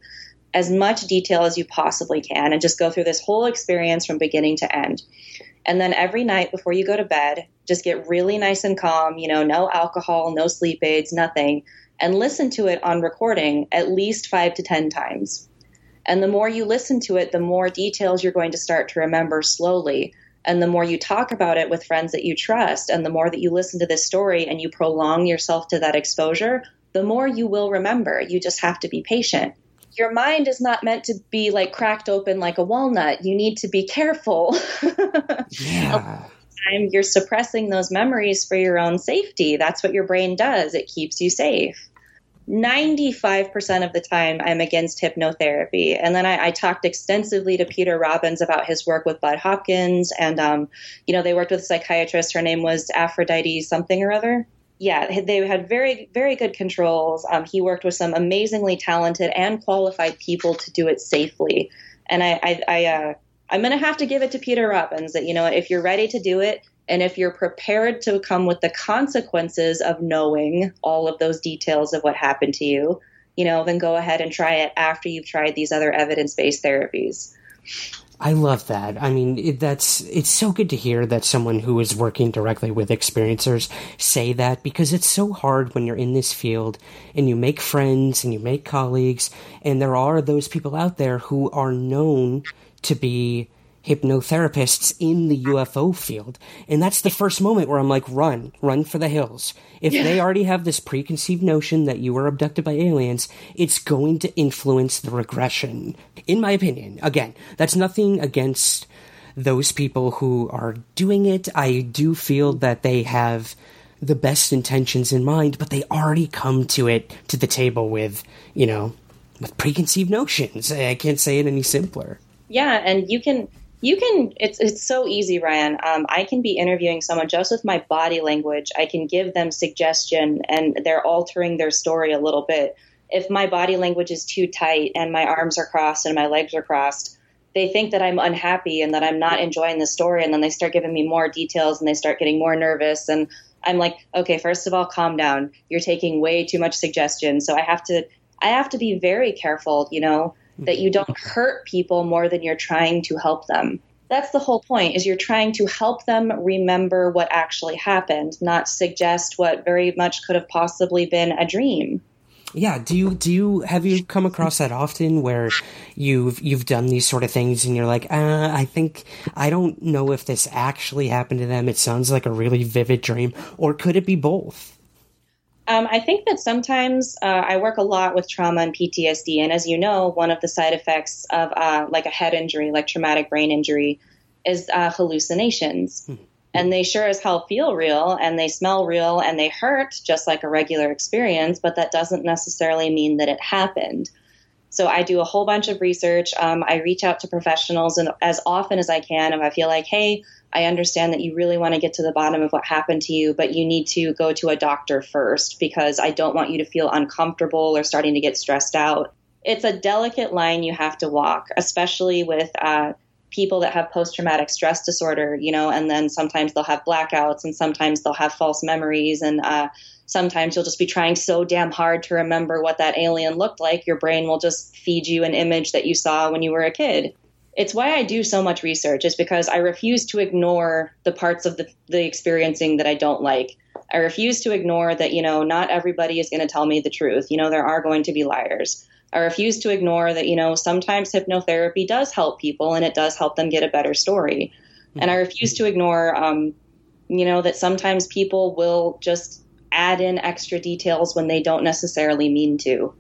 As much detail as you possibly can, and just go through this whole experience from beginning to end. And then every night before you go to bed, just get really nice and calm, you know, no alcohol, no sleep aids, nothing, and listen to it on recording at least five to 10 times and the more you listen to it, the more details you're going to start to remember slowly. And the more you talk about it with friends that you trust, and the more that you listen to this story and you prolong yourself to that exposure, the more you will remember. You just have to be patient. Your mind is not meant to be like cracked open like a walnut. You need to be careful. yeah. Time you're suppressing those memories for your own safety. That's what your brain does. It keeps you safe. 95% of the time I'm against hypnotherapy. And then I, I, talked extensively to Peter Robbins about his work with Bud Hopkins. And, um, you know, they worked with a psychiatrist. Her name was Aphrodite something or other. Yeah, they had very, very good controls. Um, he worked with some amazingly talented and qualified people to do it safely. And I, I, I uh, I'm going to have to give it to Peter Robbins that, you know, if you're ready to do it, and if you're prepared to come with the consequences of knowing all of those details of what happened to you, you know, then go ahead and try it after you've tried these other evidence based therapies. I love that. I mean, it, that's it's so good to hear that someone who is working directly with experiencers say that because it's so hard when you're in this field and you make friends and you make colleagues and there are those people out there who are known to be hypnotherapists in the UFO field. And that's the first moment where I'm like, run, run for the hills. If yeah. they already have this preconceived notion that you were abducted by aliens, it's going to influence the regression. In my opinion, again, that's nothing against those people who are doing it. I do feel that they have the best intentions in mind, but they already come to it to the table with, you know, with preconceived notions. I can't say it any simpler. Yeah, and you can you can it's it's so easy ryan. Um, i can be interviewing someone just with my body language. I can give them suggestion and they're altering their story a little bit. If my body language is too tight and my arms are crossed and my legs are crossed they think that i'm unhappy and that i'm not enjoying the story. And then they start giving me more details and they start getting more nervous. And i'm like okay first of all calm down. You're taking way too much suggestion. So i have to i have to be very careful you know that you don't hurt people more than you're trying to help them. That's the whole point is you're trying to help them remember what actually happened, not suggest what very much could have possibly been a dream. Yeah, do you do you have you come across that often where you've you've done these sort of things and you're like, uh, I think I don't know if this actually happened to them. It sounds like a really vivid dream, or could it be both? Um, I think that sometimes uh, I work a lot with trauma and PTSD, and as you know, one of the side effects of uh, like a head injury, like traumatic brain injury, is uh, hallucinations. Hmm. And they sure as hell feel real, and they smell real, and they hurt just like a regular experience, but that doesn't necessarily mean that it happened. So I do a whole bunch of research. Um, I reach out to professionals and as often as I can if I feel like, hey, I understand that you really want to get to the bottom of what happened to you, but you need to go to a doctor first because I don't want you to feel uncomfortable or starting to get stressed out. It's a delicate line you have to walk, especially with uh, people that have post traumatic stress disorder, you know, and then sometimes they'll have blackouts and sometimes they'll have false memories. And uh, sometimes you'll just be trying so damn hard to remember what that alien looked like, your brain will just feed you an image that you saw when you were a kid it's why I do so much research is because I refuse to ignore the parts of the, the experiencing that I don't like. I refuse to ignore that, you know, not everybody is going to tell me the truth. You know, there are going to be liars. I refuse to ignore that, you know, sometimes hypnotherapy does help people and it does help them get a better story. And I refuse to ignore, um, you know, that sometimes people will just add in extra details when they don't necessarily mean to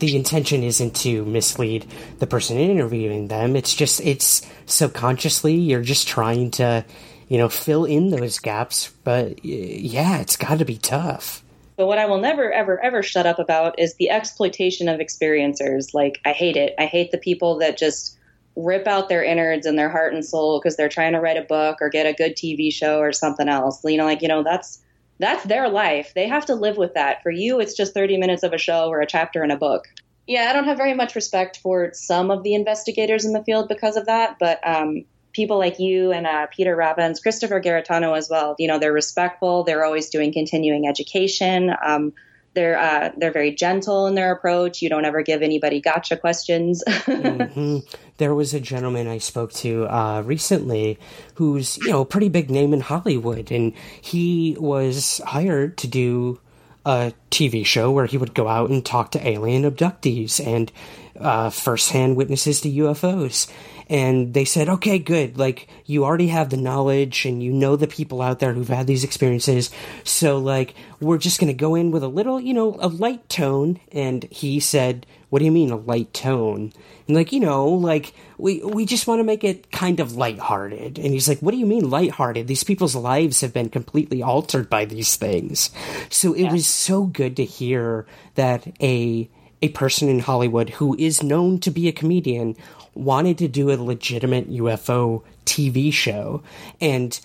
the intention isn't to mislead the person interviewing them. It's just it's subconsciously you're just trying to you know, fill in those gaps. But yeah, it's got to be tough. But what I will never, ever, ever shut up about is the exploitation of experiencers. Like, I hate it. I hate the people that just rip out their innards and their heart and soul because they're trying to write a book or get a good TV show or something else. You know, like, you know, that's that's their life. They have to live with that. For you, it's just 30 minutes of a show or a chapter in a book. Yeah, I don't have very much respect for some of the investigators in the field because of that, but um, people like you and uh, Peter Robbins, Christopher Garetano as well. You know, they're respectful. They're always doing continuing education. Um, they're uh, they're very gentle in their approach. You don't ever give anybody gotcha questions. mm-hmm. There was a gentleman I spoke to uh, recently who's you know a pretty big name in Hollywood, and he was hired to do a TV show where he would go out and talk to alien abductees and uh, firsthand witnesses to UFOs and they said, okay, good. Like, you already have the knowledge and you know the people out there who've had these experiences. So, like, we're just going to go in with a little, you know, a light tone. And he said, what do you mean a light tone? And like, you know, like, we, we just want to make it kind of lighthearted. And he's like, what do you mean lighthearted? These people's lives have been completely altered by these things. So it yeah. was so good to hear that a, a person in Hollywood who is known to be a comedian wanted to do a legitimate UFO TV show and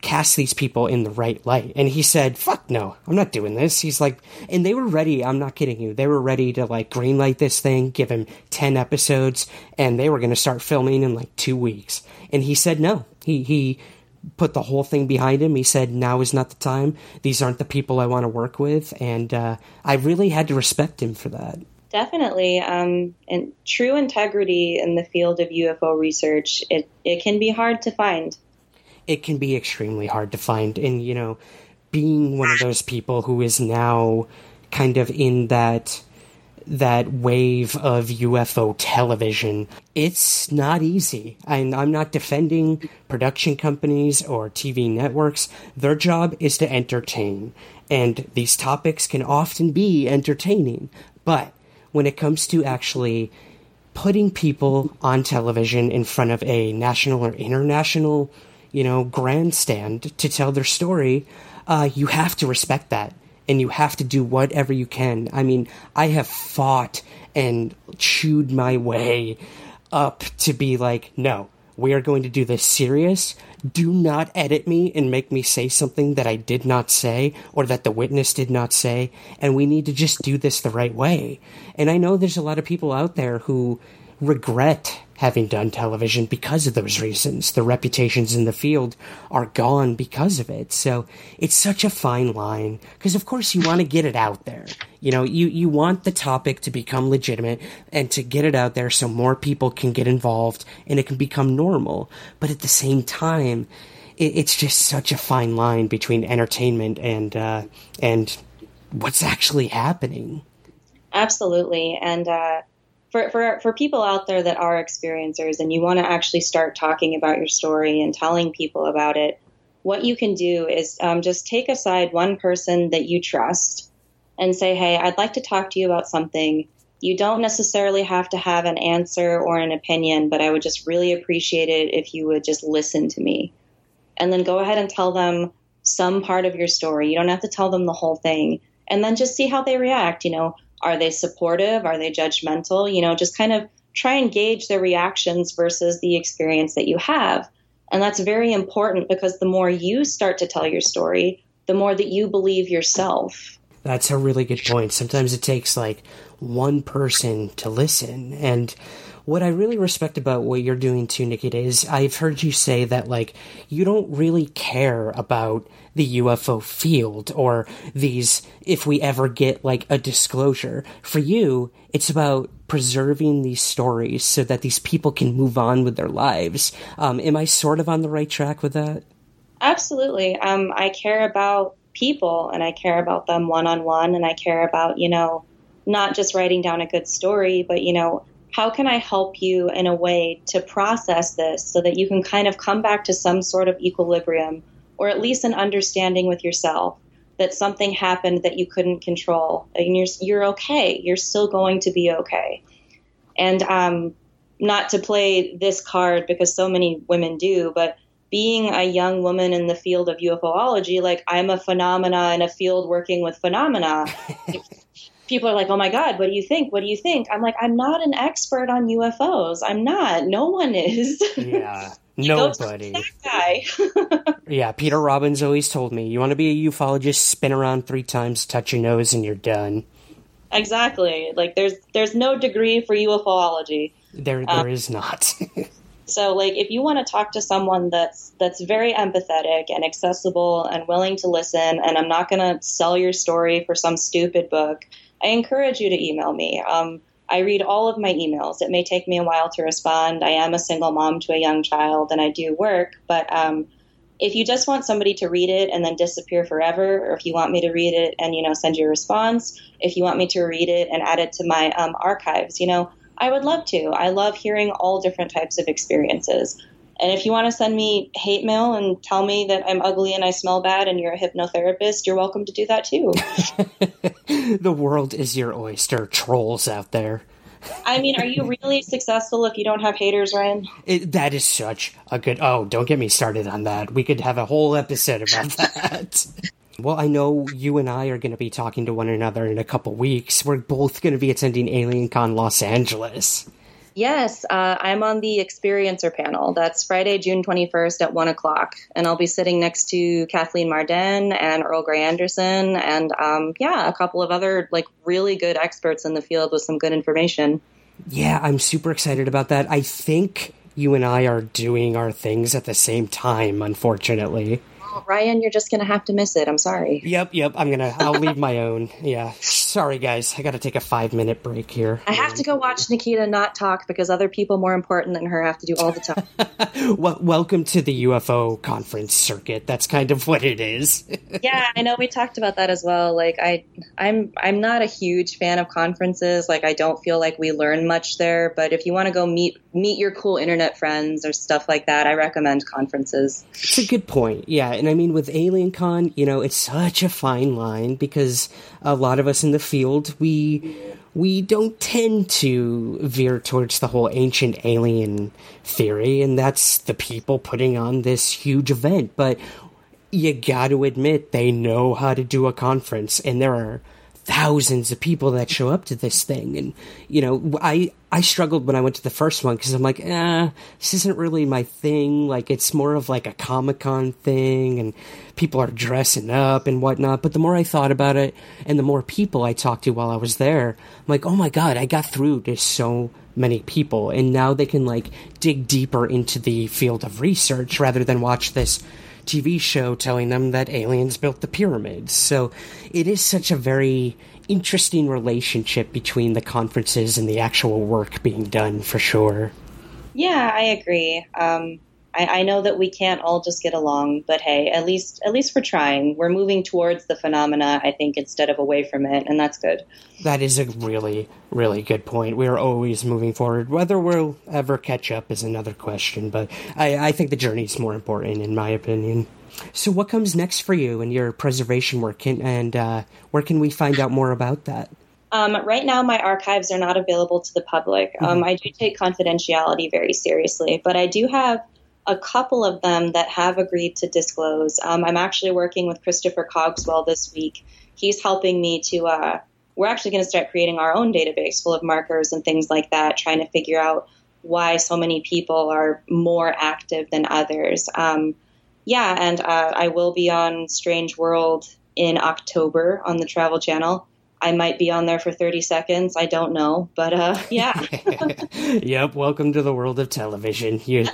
cast these people in the right light. And he said, fuck no, I'm not doing this. He's like, and they were ready, I'm not kidding you, they were ready to like greenlight this thing, give him 10 episodes, and they were going to start filming in like two weeks. And he said no. He, he, put the whole thing behind him. He said, "Now is not the time. These aren't the people I want to work with," and uh, I really had to respect him for that. Definitely. Um, and true integrity in the field of UFO research, it, it can be hard to find. It can be extremely hard to find. And, you know, being one of those people who is now kind of in that that wave of UFO television. It's not easy. And I'm not defending production companies or TV networks. Their job is to entertain. And these topics can often be entertaining. But when it comes to actually putting people on television in front of a national or international, you know, grandstand to tell their story, uh, you have to respect that. And you have to do whatever you can. I mean, I have fought and chewed my way up to be like, no, we are going to do this serious. Do not edit me and make me say something that I did not say or that the witness did not say. And we need to just do this the right way. And I know there's a lot of people out there who regret having done television because of those reasons. The reputations in the field are gone because of it. So it's such a fine line because of course you want to get it out there. You know, you, you want the topic to become legitimate and to get it out there so more people can get involved and it can become normal. But at the same time, it, it's just such a fine line between entertainment and, uh, and what's actually happening. Absolutely. And, uh, for, for, for people out there that are experiencers and you want to actually start talking about your story and telling people about it, what you can do is um, just take aside one person that you trust and say, Hey, I'd like to talk to you about something. You don't necessarily have to have an answer or an opinion, but I would just really appreciate it if you would just listen to me. And then go ahead and tell them some part of your story. You don't have to tell them the whole thing. And then just see how they react. You know, are they supportive? Are they judgmental? You know, just kind of try and gauge their reactions versus the experience that you have. And that's very important because the more you start to tell your story, the more that you believe yourself. That's a really good point. Sometimes it takes like one person to listen. And what I really respect about what you're doing too, Nikita, is I've heard you say that like you don't really care about the UFO field or these if we ever get like a disclosure. For you, it's about preserving these stories so that these people can move on with their lives. Um, am I sort of on the right track with that? Absolutely. Um, I care about people and I care about them one on one and I care about, you know, not just writing down a good story, but, you know, how can I help you in a way to process this so that you can kind of come back to some sort of equilibrium or at least an understanding with yourself that something happened that you couldn't control and you're you're okay you're still going to be okay and um, not to play this card because so many women do but being a young woman in the field of UFOlogy, like I'm a phenomena in a field working with phenomena. People are like, "Oh my God, what do you think? What do you think?" I'm like, "I'm not an expert on UFOs. I'm not. No one is." Yeah. Nobody. guy. Yeah, Peter Robbins always told me, you want to be a ufologist, spin around three times, touch your nose, and you're done. exactly. Like there's there's no degree for UFOlogy. There, Uh, there is not. So like if you want to talk to someone that's that's very empathetic and accessible and willing to listen and I'm not going to sell your story for some stupid book, I encourage you to email me. Um, I read all of my emails. It may take me a while to respond. I am a single mom to a young child and I do work, but um, if you just want somebody to read it and then disappear forever, or if you want me to read it and you know send you a response, if you want me to read it and add it to my um, archives, you know, I would love to. I love hearing all different types of experiences. And if you want to send me hate mail and tell me that I'm ugly and I smell bad and you're a hypnotherapist, you're welcome to do that too. the world is your oyster, trolls out there. I mean, are you really successful if you don't have haters, Ryan? It, that is such a good. Oh, don't get me started on that. We could have a whole episode about that. well, I know you and I are going to be talking to one another in a couple weeks. We're both going to be attending AlienCon Los Angeles. Yes, uh, I'm on the Experiencer panel. That's Friday, June 21st at 1 o'clock. And I'll be sitting next to Kathleen Marden and Earl Grey Anderson and, um, yeah, a couple of other, like, really good experts in the field with some good information. Yeah, I'm super excited about that. I think you and I are doing our things at the same time, unfortunately. Oh, Ryan, you're just going to have to miss it. I'm sorry. Yep, yep. I'm gonna. I'll leave my own. Yeah. Sorry, guys. I got to take a five minute break here. I have to go watch Nikita not talk because other people more important than her have to do all the time. Well, welcome to the UFO conference circuit. That's kind of what it is. yeah, I know we talked about that as well. Like I I'm I'm not a huge fan of conferences. Like I don't feel like we learn much there, but if you want to go meet meet your cool internet friends or stuff like that, I recommend conferences. It's a good point. Yeah, and I mean with Alien Con, you know, it's such a fine line because a lot of us in the field, we we don't tend to veer towards the whole ancient alien theory, and that's the people putting on this huge event. But you got to admit they know how to do a conference, and there are thousands of people that show up to this thing. And you know i i struggled when i went to the first one because i'm like eh, this isn't really my thing. Like it's more of like a comic-con thing and people are dressing up and whatnot. But the more i thought about it and the more people i talked to while i was there i'm like oh my god i got through to so many people. And now they can like dig deeper into the field of research rather than watch this TV show telling them that aliens built the pyramids. So it is such a very interesting relationship between the conferences and the actual work being done for sure. Yeah, I agree. Um, I, I know that we can't all just get along, but hey, at least at least we're trying. We're moving towards the phenomena, I think, instead of away from it, and that's good. That is a really, really good point. We are always moving forward. Whether we'll ever catch up is another question, but I, I think the journey is more important, in my opinion. So, what comes next for you in your preservation work, and, and uh, where can we find out more about that? Um, right now, my archives are not available to the public. Um, I do take confidentiality very seriously, but I do have a couple of them that have agreed to disclose. Um, I'm actually working with Christopher Cogswell this week. He's helping me to. Uh, we're actually going to start creating our own database full of markers and things like that, trying to figure out why so many people are more active than others. Um, yeah, and uh, I will be on Strange World in October on the Travel Channel. I might be on there for 30 seconds. I don't know. But uh, yeah. yep, welcome to the world of television. You,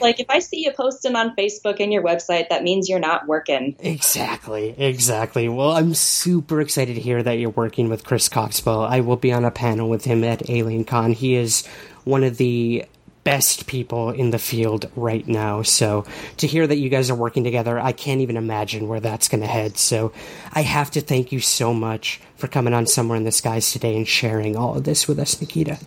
like if I see you posting on Facebook and your website, that means you're not working. Exactly, exactly. Well, I'm super excited to hear that you're working with Chris Cogswell. I will be on a panel with him at AlienCon. He is one of the best people in the field right now. So to hear that you guys are working together, I can't even imagine where that's going to head. So I have to thank you so much for coming on Somewhere in the Skies today and sharing all of this with us, Nikita.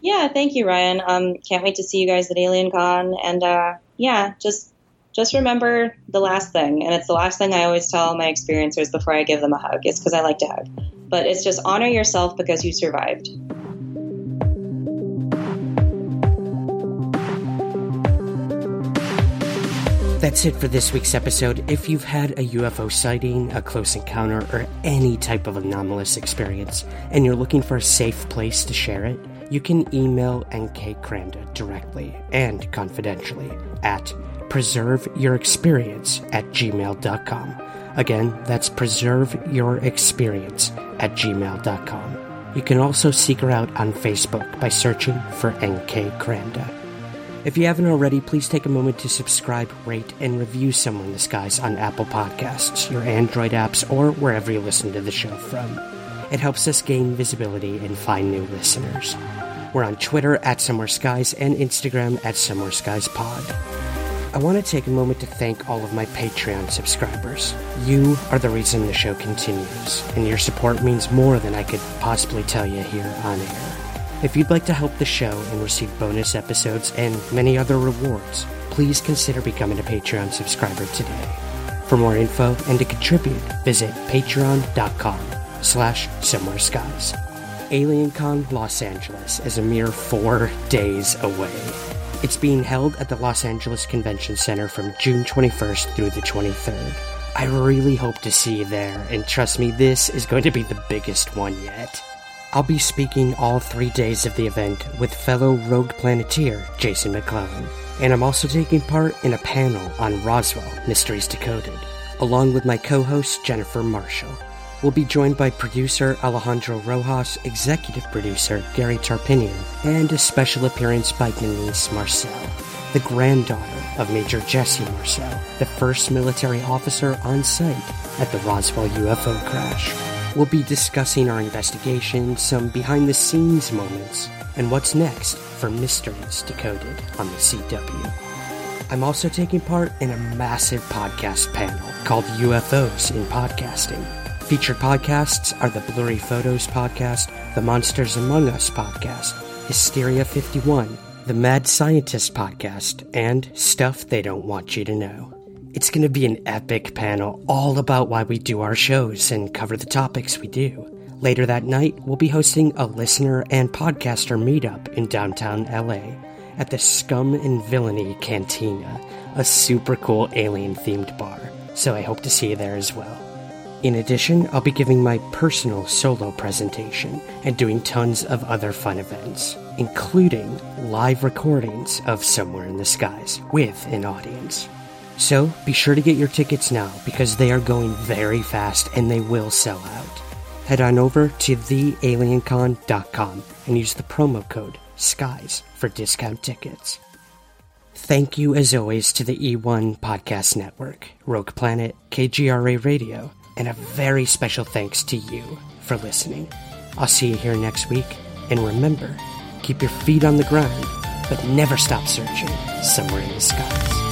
Yeah, thank you, Ryan. Um, can't wait to see you guys at AlienCon. And uh, yeah, just just remember the last thing, and it's the last thing I always tell my experiencers before I give them a hug. It's because I like to hug, but it's just honor yourself because you survived. That's it for this week's episode. If you've had a UFO sighting, a close encounter, or any type of anomalous experience, and you're looking for a safe place to share it, you can email NK Kranda directly and confidentially at preserveyourexperience at gmail.com. Again, that's preserveyourexperience at gmail.com. You can also seek her out on Facebook by searching for NK Kranda. If you haven't already, please take a moment to subscribe, rate, and review Somewhere in the Skies on Apple Podcasts, your Android apps, or wherever you listen to the show from. It helps us gain visibility and find new listeners. We're on Twitter at Somewhere Skies and Instagram at Somewhere Skies Pod. I want to take a moment to thank all of my Patreon subscribers. You are the reason the show continues, and your support means more than I could possibly tell you here on air. If you'd like to help the show and receive bonus episodes and many other rewards, please consider becoming a Patreon subscriber today. For more info and to contribute, visit patreon.com slash somewhere skies. AlienCon Los Angeles is a mere four days away. It's being held at the Los Angeles Convention Center from June 21st through the 23rd. I really hope to see you there, and trust me, this is going to be the biggest one yet. I'll be speaking all three days of the event with fellow Rogue Planeteer Jason McClellan, and I'm also taking part in a panel on Roswell Mysteries Decoded, along with my co host Jennifer Marshall. We'll be joined by producer Alejandro Rojas, executive producer Gary Tarpinian, and a special appearance by Denice Marcel, the granddaughter of Major Jesse Marcel, the first military officer on site at the Roswell UFO crash. We'll be discussing our investigation, some behind the scenes moments, and what's next for Mysteries Decoded on the CW. I'm also taking part in a massive podcast panel called UFOs in Podcasting. Featured podcasts are the Blurry Photos podcast, the Monsters Among Us podcast, Hysteria 51, the Mad Scientist podcast, and Stuff They Don't Want You to Know. It's going to be an epic panel all about why we do our shows and cover the topics we do. Later that night, we'll be hosting a listener and podcaster meetup in downtown LA at the Scum and Villainy Cantina, a super cool alien themed bar. So I hope to see you there as well. In addition, I'll be giving my personal solo presentation and doing tons of other fun events, including live recordings of Somewhere in the Skies with an audience. So be sure to get your tickets now because they are going very fast and they will sell out. Head on over to thealiencon.com and use the promo code SKIES for discount tickets. Thank you, as always, to the E1 Podcast Network, Rogue Planet, KGRA Radio, and a very special thanks to you for listening. I'll see you here next week, and remember, keep your feet on the ground, but never stop searching somewhere in the skies.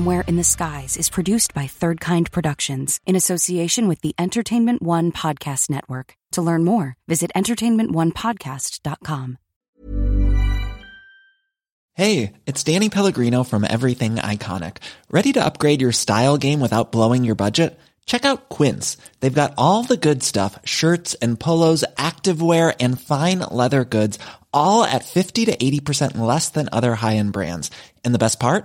Somewhere in the Skies is produced by Third Kind Productions in association with the Entertainment One Podcast Network. To learn more, visit entertainmentonepodcast.com. Hey, it's Danny Pellegrino from Everything Iconic. Ready to upgrade your style game without blowing your budget? Check out Quince. They've got all the good stuff shirts and polos, activewear, and fine leather goods, all at 50 to 80% less than other high end brands. And the best part?